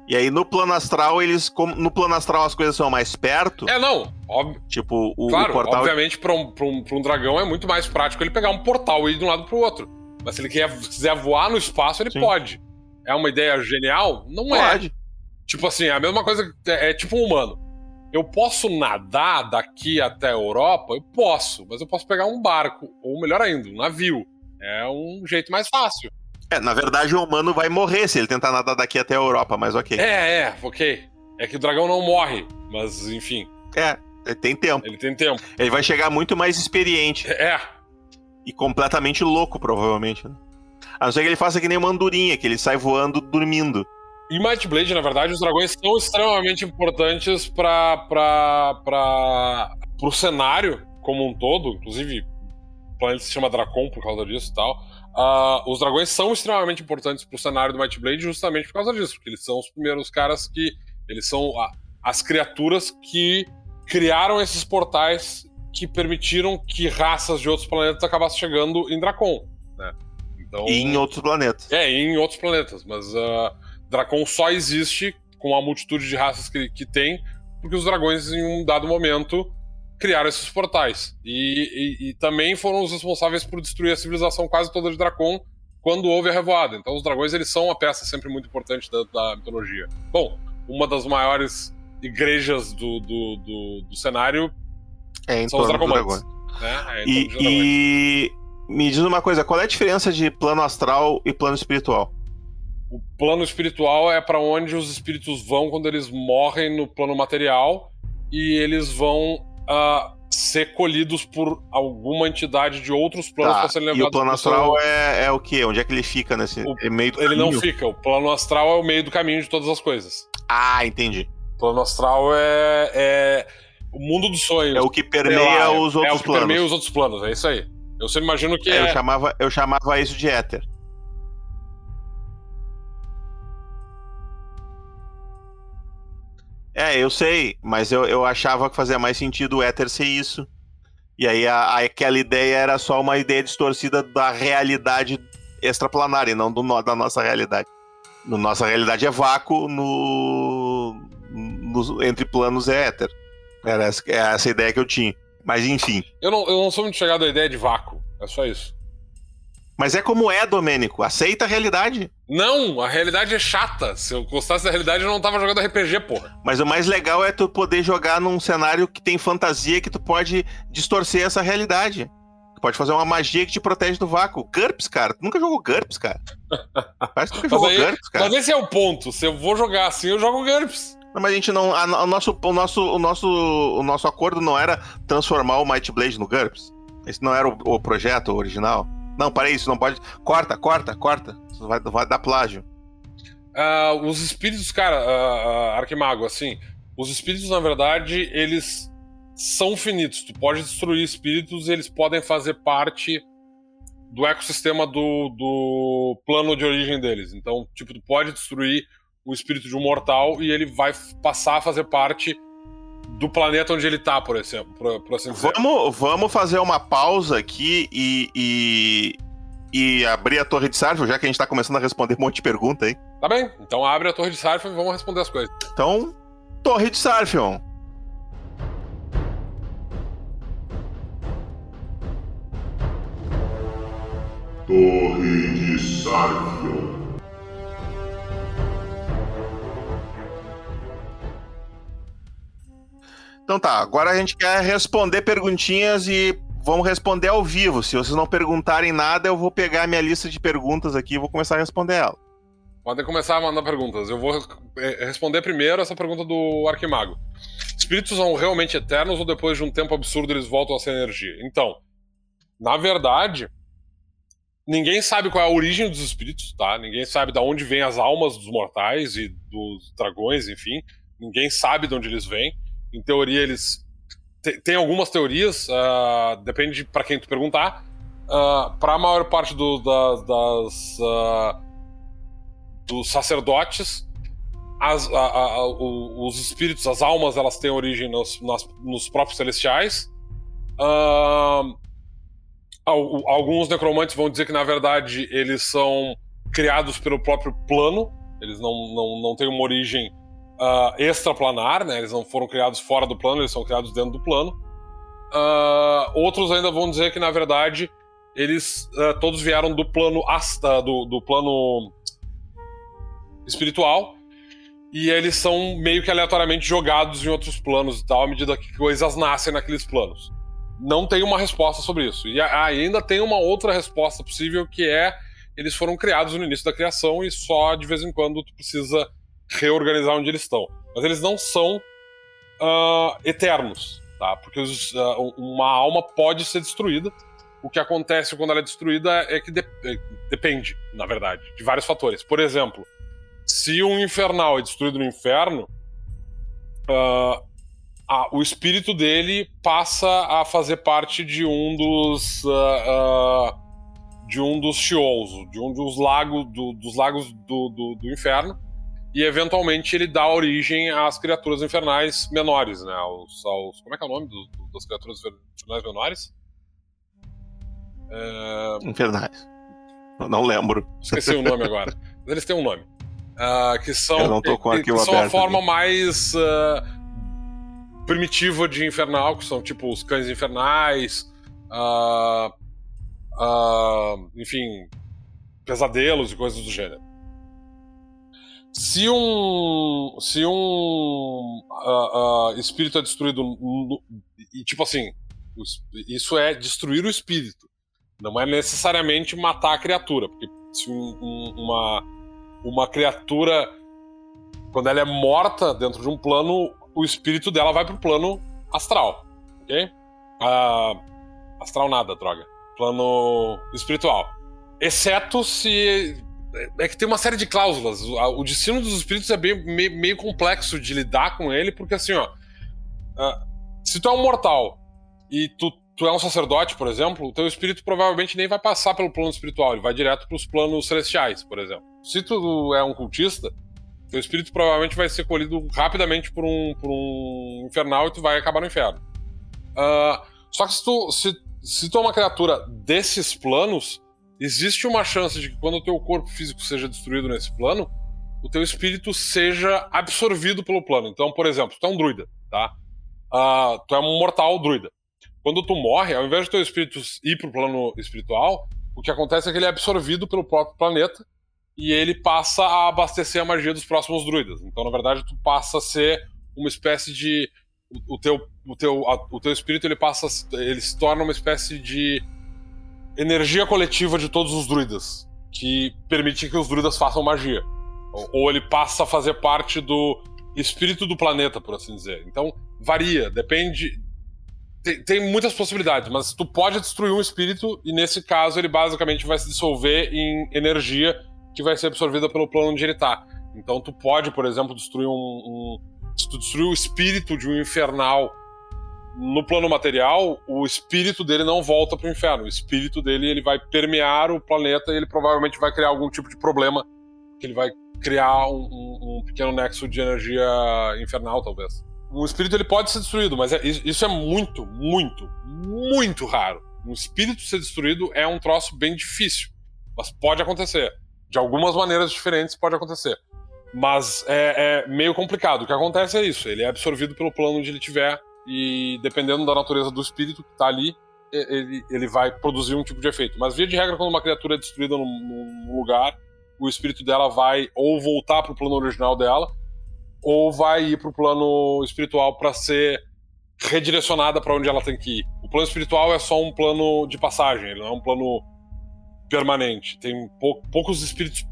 E aí no plano astral, eles. No plano astral as coisas são mais perto. É, não. Óbvio. Tipo, o, claro, o portal. Obviamente, pra um, pra, um, pra um dragão é muito mais prático ele pegar um portal e ir de um lado pro outro. Mas se ele quer, quiser voar no espaço, ele Sim. pode. É uma ideia genial? Não é. pode. é. Tipo assim, é a mesma coisa é, é tipo um humano. Eu posso nadar daqui até a Europa? Eu posso, mas eu posso pegar um barco, ou melhor ainda, um navio. É um jeito mais fácil. É, na verdade o humano vai morrer se ele tentar nadar daqui até a Europa, mas ok. É, é, ok. É que o dragão não morre, mas enfim. É, ele tem tempo. Ele tem tempo. Ele vai chegar muito mais experiente. É. E completamente louco, provavelmente. Né? A não ser que ele faça que nem uma andorinha, que ele sai voando dormindo. Em Might Blade, na verdade, os dragões são extremamente importantes para para o cenário como um todo, inclusive o planeta se chama Dracon por causa disso e tal. Uh, os dragões são extremamente importantes para o cenário do Might Blade justamente por causa disso, porque eles são os primeiros caras que. Eles são a, as criaturas que criaram esses portais que permitiram que raças de outros planetas acabassem chegando em Dracon. Né? Então, e em outros planetas. É, em outros planetas, mas uh, Dracon só existe com a multitude de raças que, que tem, porque os dragões, em um dado momento, criaram esses portais. E, e, e, também foram os responsáveis por destruir a civilização quase toda de Dracon quando houve a revoada. Então os dragões eles são uma peça sempre muito importante da, da mitologia. Bom, uma das maiores igrejas do, do, do, do cenário é são os dracomantes. Né? É e, e me diz uma coisa, qual é a diferença de plano astral e plano espiritual? O plano espiritual é para onde os espíritos vão quando eles morrem no plano material e eles vão uh, ser colhidos por alguma entidade de outros planos tá, para serem levados. E o plano astral é, é, o quê? Onde é que ele fica nesse o, é meio do Ele caminho? não fica. O plano astral é o meio do caminho de todas as coisas. Ah, entendi. O plano astral é, é o mundo dos sonhos. É o que permeia lá, os outros planos. É o que planos. permeia os outros planos, é isso aí. Eu sempre imagino que é, é... Eu chamava, eu chamava isso de éter. É, eu sei, mas eu, eu achava que fazia mais sentido o éter ser isso. E aí a, a, aquela ideia era só uma ideia distorcida da realidade extraplanar e não do, da nossa realidade. No, nossa realidade é vácuo, no, no, entre planos é éter. Era essa, é essa ideia que eu tinha. Mas enfim. Eu não, eu não sou muito chegado à ideia de vácuo. É só isso. Mas é como é, Domênico. Aceita a realidade. Não, a realidade é chata. Se eu gostasse da realidade, eu não tava jogando RPG, porra. Mas o mais legal é tu poder jogar num cenário que tem fantasia que tu pode distorcer essa realidade. Tu pode fazer uma magia que te protege do vácuo. GURPS, cara. Tu nunca jogou GURPS, cara. *laughs* Parece que nunca jogou aí, GURPS, cara. Mas esse é o ponto. Se eu vou jogar assim, eu jogo GURPS. Não, mas a gente não. A, o, nosso, o, nosso, o, nosso, o nosso acordo não era transformar o Might Blade no GURPS. Esse não era o, o projeto original. Não, para isso, não pode. Corta, corta, corta. Vai, vai dar plágio. Uh, os espíritos, cara, uh, uh, Arquimago, assim, os espíritos, na verdade, eles são finitos. Tu pode destruir espíritos eles podem fazer parte do ecossistema do, do plano de origem deles. Então, tipo, tu pode destruir o espírito de um mortal e ele vai passar a fazer parte do planeta onde ele tá, por exemplo. Por, por assim dizer. Vamos, vamos fazer uma pausa aqui e, e, e abrir a torre de Sarfion, já que a gente tá começando a responder um monte de pergunta aí. Tá bem, então abre a torre de Sarfion e vamos responder as coisas. Então, torre de Sarfion. Torre de Sarfion. Então tá, agora a gente quer responder perguntinhas e vamos responder ao vivo. Se vocês não perguntarem nada, eu vou pegar minha lista de perguntas aqui e vou começar a responder ela. Podem começar a mandar perguntas. Eu vou eh, responder primeiro essa pergunta do Arquimago. Espíritos são realmente eternos ou depois de um tempo absurdo eles voltam a ser energia? Então, na verdade, ninguém sabe qual é a origem dos espíritos, tá? Ninguém sabe de onde vêm as almas dos mortais e dos dragões, enfim. Ninguém sabe de onde eles vêm em teoria, eles. Tem algumas teorias, uh, depende para quem tu perguntar. Uh, ah, para a maior parte do, da, das. Uh, dos sacerdotes, as, a, a, os espíritos, as almas, elas têm origem nos, nas, nos próprios celestiais. Alguns necromantes vão dizer que, na verdade, eles são criados pelo próprio plano, eles não, não, não têm uma origem uh, extraplanar, né? Eles não foram criados fora do plano, eles são criados dentro do plano. Uh, outros ainda vão dizer que, na verdade, eles uh, todos vieram do plano asta, do, do plano espiritual. E eles são meio que aleatoriamente jogados em outros planos e tal, à medida que coisas nascem naqueles planos. Não tem uma resposta sobre isso. E ainda tem uma outra resposta possível que é eles foram criados no início da criação e só de vez em quando tu precisa reorganizar onde eles estão. Mas eles não são uh, eternos, tá? Porque os, uh, uma alma pode ser destruída. o que acontece quando ela é destruída é que de, é, depende, na verdade, de vários fatores. Por exemplo, se um infernal é destruído no inferno, uh, a, o espírito dele passa a fazer parte de um dos. De um dos Sheols, de um dos lagos do, dos lagos do, do, do, inferno, e eventualmente ele dá origem às criaturas infernais menores, né? Aos, aos como é que é o nome do, das criaturas infernais menores? É... Infernais. Não lembro. Esqueci o nome agora. Mas eles têm um nome. Uh, que são, Eu não tô com que são a forma mais uh, primitiva de infernal, que são tipo os cães infernais, uh, enfim, pesadelos e coisas do gênero. Se um, se um espírito é destruído e tipo assim, isso é destruir o espírito. Não é necessariamente matar a criatura, porque se um, um, uma, uma criatura, quando ela é morta dentro de um plano, o espírito dela vai pro plano astral, ok? Uh, astral nada, droga. Plano espiritual. Exceto se. É que tem uma série de cláusulas. O destino dos espíritos é bem, meio, meio complexo de lidar com ele, porque assim, ó. Uh, se tu é um mortal e tu tu é um sacerdote, por exemplo, o teu espírito provavelmente nem vai passar pelo plano espiritual, ele vai direto para os planos celestiais, por exemplo. Se tu é um cultista, teu espírito provavelmente vai ser colhido rapidamente por um, por um infernal e tu vai acabar no inferno. Uh, só que se tu, se, se tu é uma criatura desses planos, existe uma chance de que quando o teu corpo físico seja destruído nesse plano, o teu espírito seja absorvido pelo plano. Então, por exemplo, tu é um druida, tá? Uh, tu é um mortal druida. Quando tu morre, ao invés de teu espírito ir pro plano espiritual, o que acontece é que ele é absorvido pelo próprio planeta e ele passa a abastecer a magia dos próximos druidas. Então, na verdade, tu passa a ser uma espécie de o, teu o teu a, o teu espírito ele passa ele se torna uma espécie de energia coletiva de todos os druidas que permite que os druidas façam magia. Ou, ele passa a fazer parte do espírito do planeta, por assim dizer. Então, varia, depende tem, tem, muitas possibilidades, mas tu pode destruir um espírito e nesse caso ele basicamente vai se dissolver em energia que vai ser absorvida pelo plano onde ele tá. Então tu pode, por exemplo, destruir um, um se tu destruir o espírito de um infernal no plano material, o espírito dele não volta pro inferno. O espírito dele ele vai permear o planeta e ele provavelmente vai criar algum tipo de problema que ele vai criar um, um, um pequeno nexo de energia infernal, talvez um espírito ele pode ser destruído, mas é, isso é muito, muito, muito raro. Um espírito ser destruído é um troço bem difícil, mas pode acontecer. De algumas maneiras diferentes pode acontecer. Mas é, é meio complicado. O que acontece é isso: ele é absorvido pelo plano onde ele estiver, e dependendo da natureza do espírito que está ali, ele, ele vai produzir um tipo de efeito. Mas, via de regra, quando uma criatura é destruída num, num lugar, o espírito dela vai ou voltar para o plano original dela, ou vai ir para o plano espiritual para ser redirecionada para onde ela tem que ir. O plano espiritual é só um plano de passagem, ele não é um plano permanente. Tem pou, poucos espíritos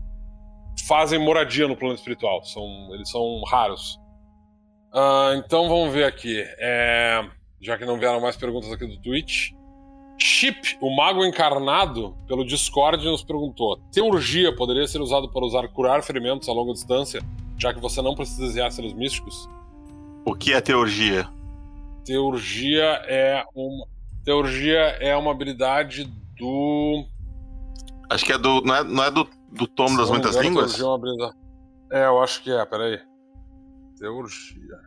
fazem moradia no plano espiritual, são, eles são raros. Uh, então vamos ver aqui. É, já que não vieram mais perguntas aqui do Twitch. Chip, o mago encarnado, pelo Discord, nos perguntou: Teurgia poderia ser usado para usar curar ferimentos a longa distância já que você não precisa desenhar selos místicos. O que é teurgia? Teurgia é uma teurgia é uma habilidade do Acho que é do não é, não é do, do tomo das muitas línguas? É, é, eu acho que é, peraí. Teurgia.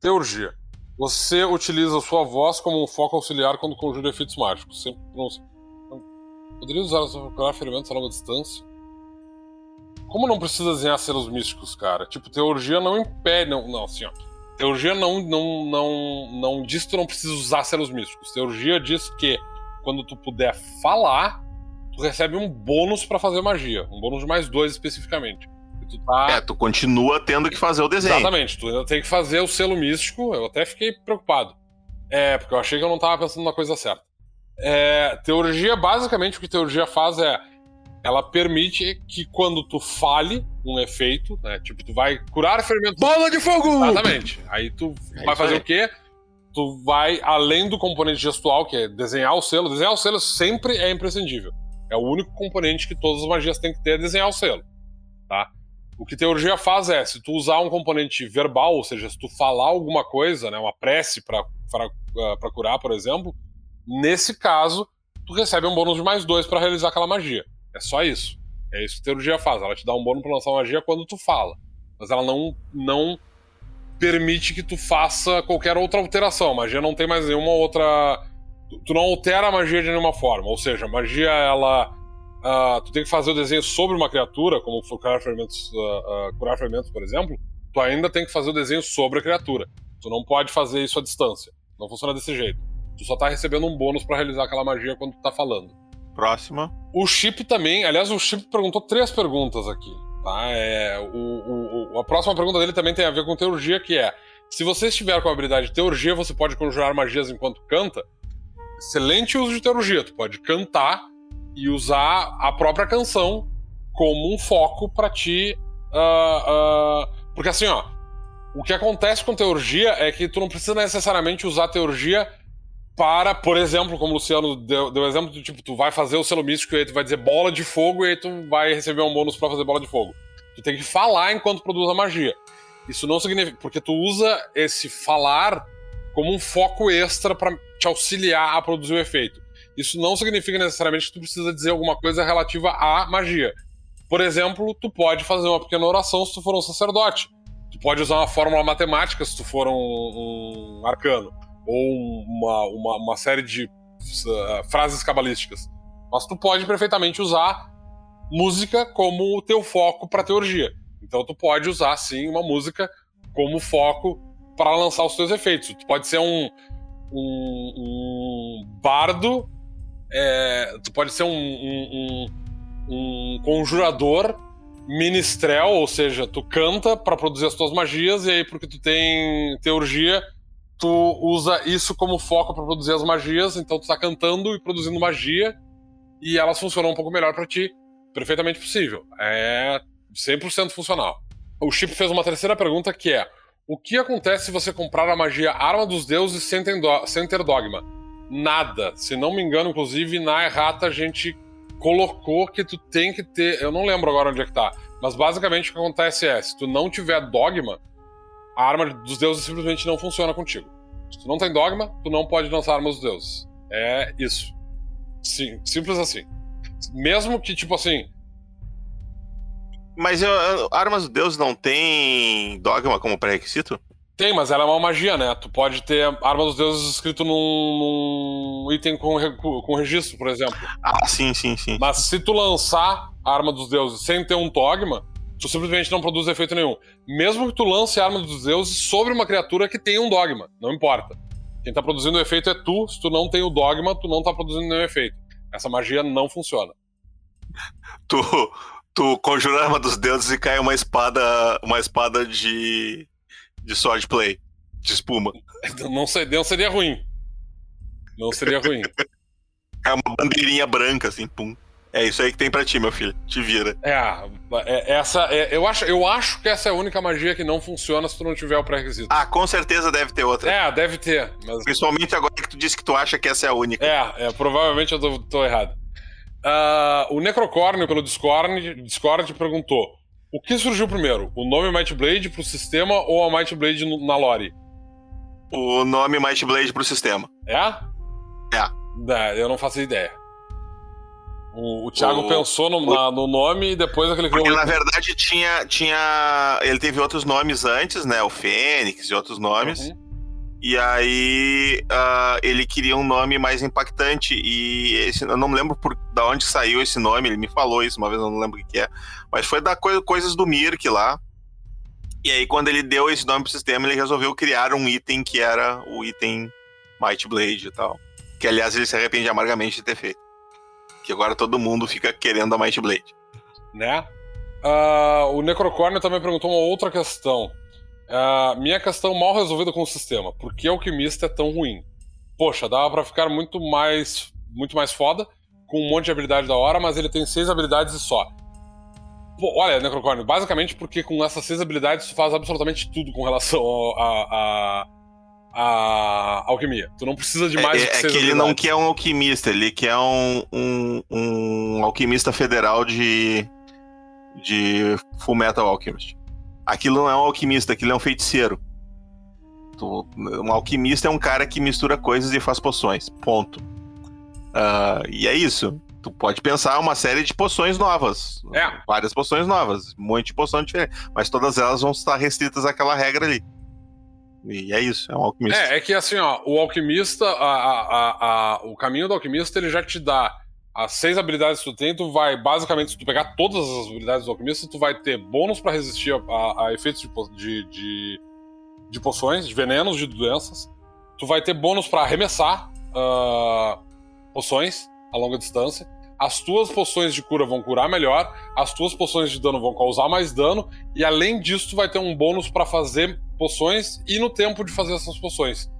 Teurgia. Você utiliza sua voz como um foco auxiliar quando conjura efeitos mágicos. Sempre pronuncia. Poderia usar para ferimentos a longa distância? Como não precisa desenhar selos místicos, cara? Tipo, teologia não impede. Não, não assim, ó. Teologia não, não, não, não diz que tu não precisa usar selos místicos. Teologia diz que quando tu puder falar, tu recebe um bônus para fazer magia. Um bônus de mais dois especificamente. Tu tá... É, tu continua tendo que fazer o desenho. Exatamente, tu ainda tem que fazer o selo místico. Eu até fiquei preocupado. É, porque eu achei que eu não tava pensando na coisa certa. É, teologia, basicamente, o que teologia faz é ela permite que quando tu fale um efeito, né? Tipo, tu vai curar ferimentos. Bola de fogo! Exatamente. Aí tu é vai fazer aí. o quê? tu vai além do componente gestual, que é desenhar o selo. Desenhar o selo sempre é imprescindível. É o único componente que todas as magias têm que ter é desenhar o selo, tá? O que teurgia faz é, se tu usar um componente verbal, ou seja, se tu falar alguma coisa, né, uma prece para uh, curar, por exemplo, nesse caso, tu recebe um bônus de mais dois para realizar aquela magia. É só isso. É isso que teurgia faz. Ela te dá um bônus pra lançar magia quando tu fala. Mas ela não, não permite que tu faça qualquer outra alteração. A magia não tem mais nenhuma outra. Tu não altera a magia de nenhuma forma. Ou seja, a magia, ela. Uh, tu tem que fazer o desenho sobre uma criatura, como curar ferimentos, uh, uh, curar ferimentos, por exemplo. Tu ainda tem que fazer o desenho sobre a criatura. Tu não pode fazer isso à distância. Não funciona desse jeito. Tu só tá recebendo um bônus para realizar aquela magia quando tu tá falando. Próxima. O Chip também. Aliás, o Chip perguntou três perguntas aqui. Tá? É, o, o, a próxima pergunta dele também tem a ver com teurgia, que é: se você estiver com a habilidade de teurgia, você pode conjurar magias enquanto canta. Excelente uso de teurgia. Tu pode cantar e usar a própria canção como um foco para ti. Uh, uh, porque assim, ó, o que acontece com teurgia é que tu não precisa necessariamente usar teurgia para, por exemplo, como o Luciano deu, deu exemplo, tipo, tu vai fazer o selo místico e aí tu vai dizer bola de fogo e aí tu vai receber um bônus para fazer bola de fogo. Tu tem que falar enquanto produz a magia. Isso não significa. Porque tu usa esse falar como um foco extra para te auxiliar a produzir o efeito. Isso não significa necessariamente que tu precisa dizer alguma coisa relativa à magia. Por exemplo, tu pode fazer uma pequena oração se tu for um sacerdote. Tu pode usar uma fórmula matemática se tu for um, um arcano ou uma, uma, uma série de uh, frases cabalísticas. Mas tu pode perfeitamente usar música como o teu foco para teurgia. Então tu pode usar sim uma música como foco para lançar os teus efeitos. Tu pode ser um, um, um bardo, é, tu pode ser um, um, um, conjurador ministrel, ou seja, tu canta para produzir as tuas magias e aí porque tu tem teurgia tu usa isso como foco para produzir as magias, então tu tá cantando e produzindo magia e elas funcionam um pouco melhor para ti. Perfeitamente possível. É 100% funcional. O Chip fez uma terceira pergunta que é: o que acontece se você comprar a magia Arma dos Deuses sem ter dogma? Nada. Se não me engano, inclusive, na errata a gente colocou que tu tem que ter. Eu não lembro agora onde é que tá. Mas basicamente o que acontece é: se tu não tiver dogma, a arma dos deuses simplesmente não funciona contigo. Se tu não tem dogma, tu não pode lançar armas dos deuses. É isso. Sim, simples assim. Mesmo que, tipo assim. Mas eu, armas dos deuses não tem dogma como pré-requisito? Tem, mas ela é uma magia, né? Tu pode ter arma dos deuses escrito num, num item com, com registro, por exemplo. Ah, sim, sim, sim. Mas se tu lançar a arma dos deuses sem ter um dogma, tu simplesmente não produz efeito nenhum. Mesmo que tu lance a arma dos deuses sobre uma criatura que tem um dogma, não importa. Quem tá produzindo o efeito é tu, se tu não tem o dogma, tu não tá produzindo nenhum efeito. Essa magia não funciona. Tu, tu conjura a arma dos deuses e cai uma espada, uma espada de de swordplay, de espuma. Não, sei, não seria ruim. Não seria ruim. É uma bandeirinha branca, assim, pum. É isso aí que tem pra ti, meu filho. Te vira. É, é essa. É, eu, acho, eu acho que essa é a única magia que não funciona se tu não tiver o pré-requisito. Ah, com certeza deve ter outra. É, deve ter. Mas... Principalmente agora que tu disse que tu acha que essa é a única. É, é provavelmente eu tô, tô errado. Uh, o Necrocórnio, pelo Discord, Discord, perguntou: o que surgiu primeiro? O nome Might Blade pro sistema ou a Might Blade na lore? O nome Might Blade pro sistema. É? É. É, eu não faço ideia. O, o Thiago o, pensou no, o, na, no, nome e depois aquele criou. Porque, na verdade, tinha, tinha. Ele teve outros nomes antes, né? O Fênix e outros nomes. Uhum. E aí uh, ele queria um nome mais impactante. E esse, eu não lembro por da onde saiu esse nome. Ele me falou isso uma vez, eu não lembro o que é. Mas foi da coisa, coisas do Mirk lá. E aí, quando ele deu esse nome pro sistema, ele resolveu criar um item que era o item Might Blade e tal. Que aliás ele se arrepende amargamente de ter feito que agora todo mundo fica querendo a Might Blade. Né? Uh, o Necrocornio também perguntou uma outra questão. Uh, minha questão mal resolvida com o sistema. Por que o alquimista é tão ruim? Poxa, dava para ficar muito mais, muito mais foda, com um monte de habilidade da hora, mas ele tem seis habilidades e só. Pô, olha, Necrocornio, basicamente porque com essas seis habilidades tu faz absolutamente tudo com relação a, a, a alquimia. Tu não precisa de mais é, do que é que ele não quer um alquimista, ele quer um, um, um alquimista federal de. de Full Metal Alchemist. Aquilo não é um alquimista, aquilo é um feiticeiro. Um alquimista é um cara que mistura coisas e faz poções. Ponto. Ah, e é isso. Tu pode pensar uma série de poções novas. É. Várias poções novas. Um monte de poção diferente. Mas todas elas vão estar restritas àquela regra ali. E é isso, é um alquimista. É, é que assim, ó, o alquimista, a, a- a- o caminho do alquimista, ele já te dá as seis habilidades que tu tem, tu vai, basicamente, se tu pegar todas as habilidades do alquimista, tu vai ter bônus pra resistir a, a- a efeitos de, de, de, de poções, de venenos, de doenças. Tu vai ter bônus pra arremessar ah, poções a longa distância. As tuas poções de cura vão curar melhor, as tuas poções de dano vão causar mais dano, e além disso, tu vai ter um bônus pra fazer poções e no tempo de fazer essas poções.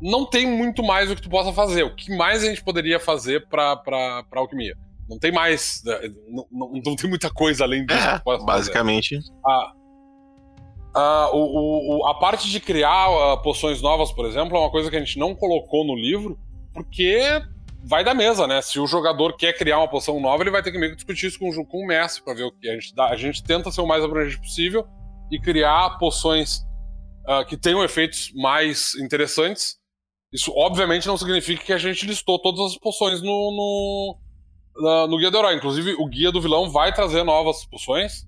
Não tem muito mais o que tu possa fazer. O que mais a gente poderia fazer pra, pra, pra alquimia? Não tem mais. né, Não, não, não tem muita coisa além disso que É, tu possa fazer. basicamente. Ah, ah, o, o- a parte de criar ah, poções novas, por exemplo, é uma coisa que a gente não colocou no livro, porque vai da mesa, né? Se o jogador quer criar uma poção nova, ele vai ter que meio que discutir isso com, com o mestre pra ver o que a gente dá. A gente tenta ser o mais abrangente possível e criar poções ah, que tenham efeitos mais interessantes. Isso, obviamente, não significa que a gente listou todas as poções no, no, na- no Guia do Herói. Inclusive, o Guia do Vilão vai trazer novas poções,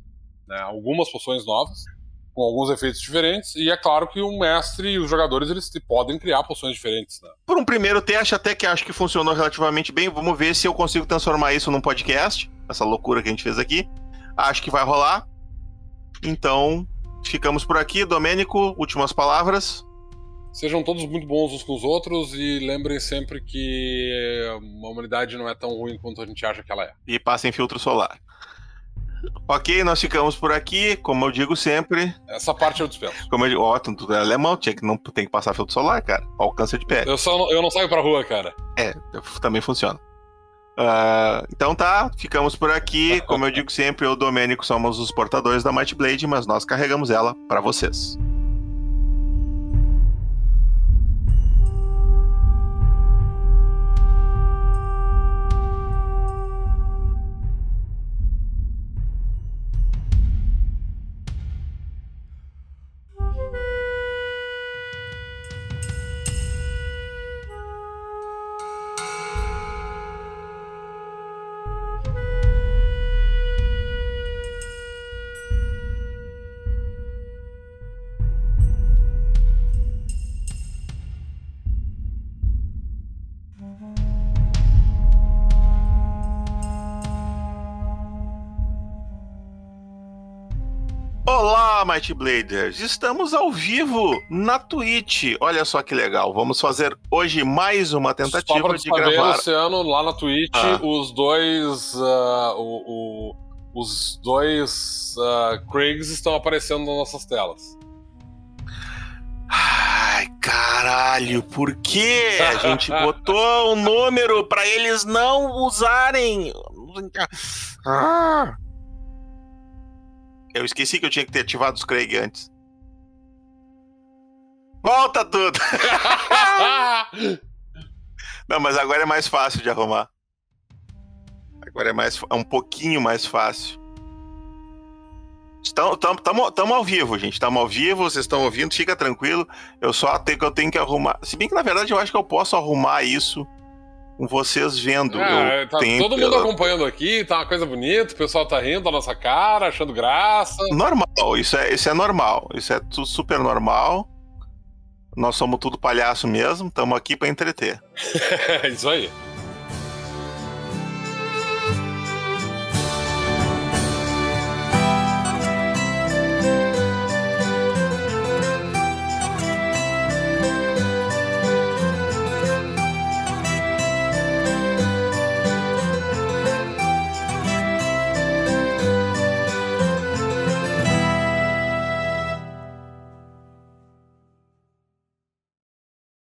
né, algumas poções novas, com alguns efeitos diferentes. E é claro que o mestre e os jogadores eles podem criar poções diferentes. Né? Por um primeiro teste, até que acho que funcionou relativamente bem. Vamos ver se eu consigo transformar isso num podcast. Essa loucura que a gente fez aqui. Acho que vai rolar. Então, ficamos por aqui. Domênico, últimas palavras. Sejam todos muito bons uns com os outros e lembrem sempre que uma humanidade não é tão ruim quanto a gente acha que ela é. E passem filtro solar. Ok, nós ficamos por aqui. Como eu digo sempre. Essa parte eu dispenso. Como eu digo, ó, tu é alemão, tinha que não tem que passar filtro solar, cara. Ó, o câncer de pele. Eu, só, não- eu não saio pra rua, cara. É, também funciona. Ah, então tá, ficamos por aqui. Como eu digo sempre, eu e o Domênico somos os portadores da Might Blade, mas nós carregamos ela pra vocês. Might Bladers! Estamos ao vivo na Twitch. Olha só que legal. Vamos fazer hoje mais uma Só tentativa pra de saber, gravar. Luciano, lá na Twitch, Ah. os dois. ah, o- o- os dois ah, Craigs estão aparecendo nas nossas telas. Ai, caralho, por que a gente *laughs* botou um número pra eles não usarem? Ah. Eu esqueci que eu tinha que ter ativado os Craig antes. Volta tudo! *laughs* Não, mas agora é mais fácil de arrumar. Agora é mais é um pouquinho mais fácil. Estamos tamo, tamo ao vivo, gente. Estamos ao vivo, vocês estão ouvindo, fica tranquilo. Eu só tenho que eu tenho que arrumar. Se bem que na verdade eu acho que eu posso arrumar isso com vocês vendo. É, tá tenho- todo mundo acompanhando aqui, tá uma coisa bonita, o pessoal tá rindo da nossa cara, achando graça. Normal, isso é, isso é normal. Isso é tu- super normal. Nós somos tudo palhaço mesmo, estamos aqui para entreter. *laughs* É isso aí.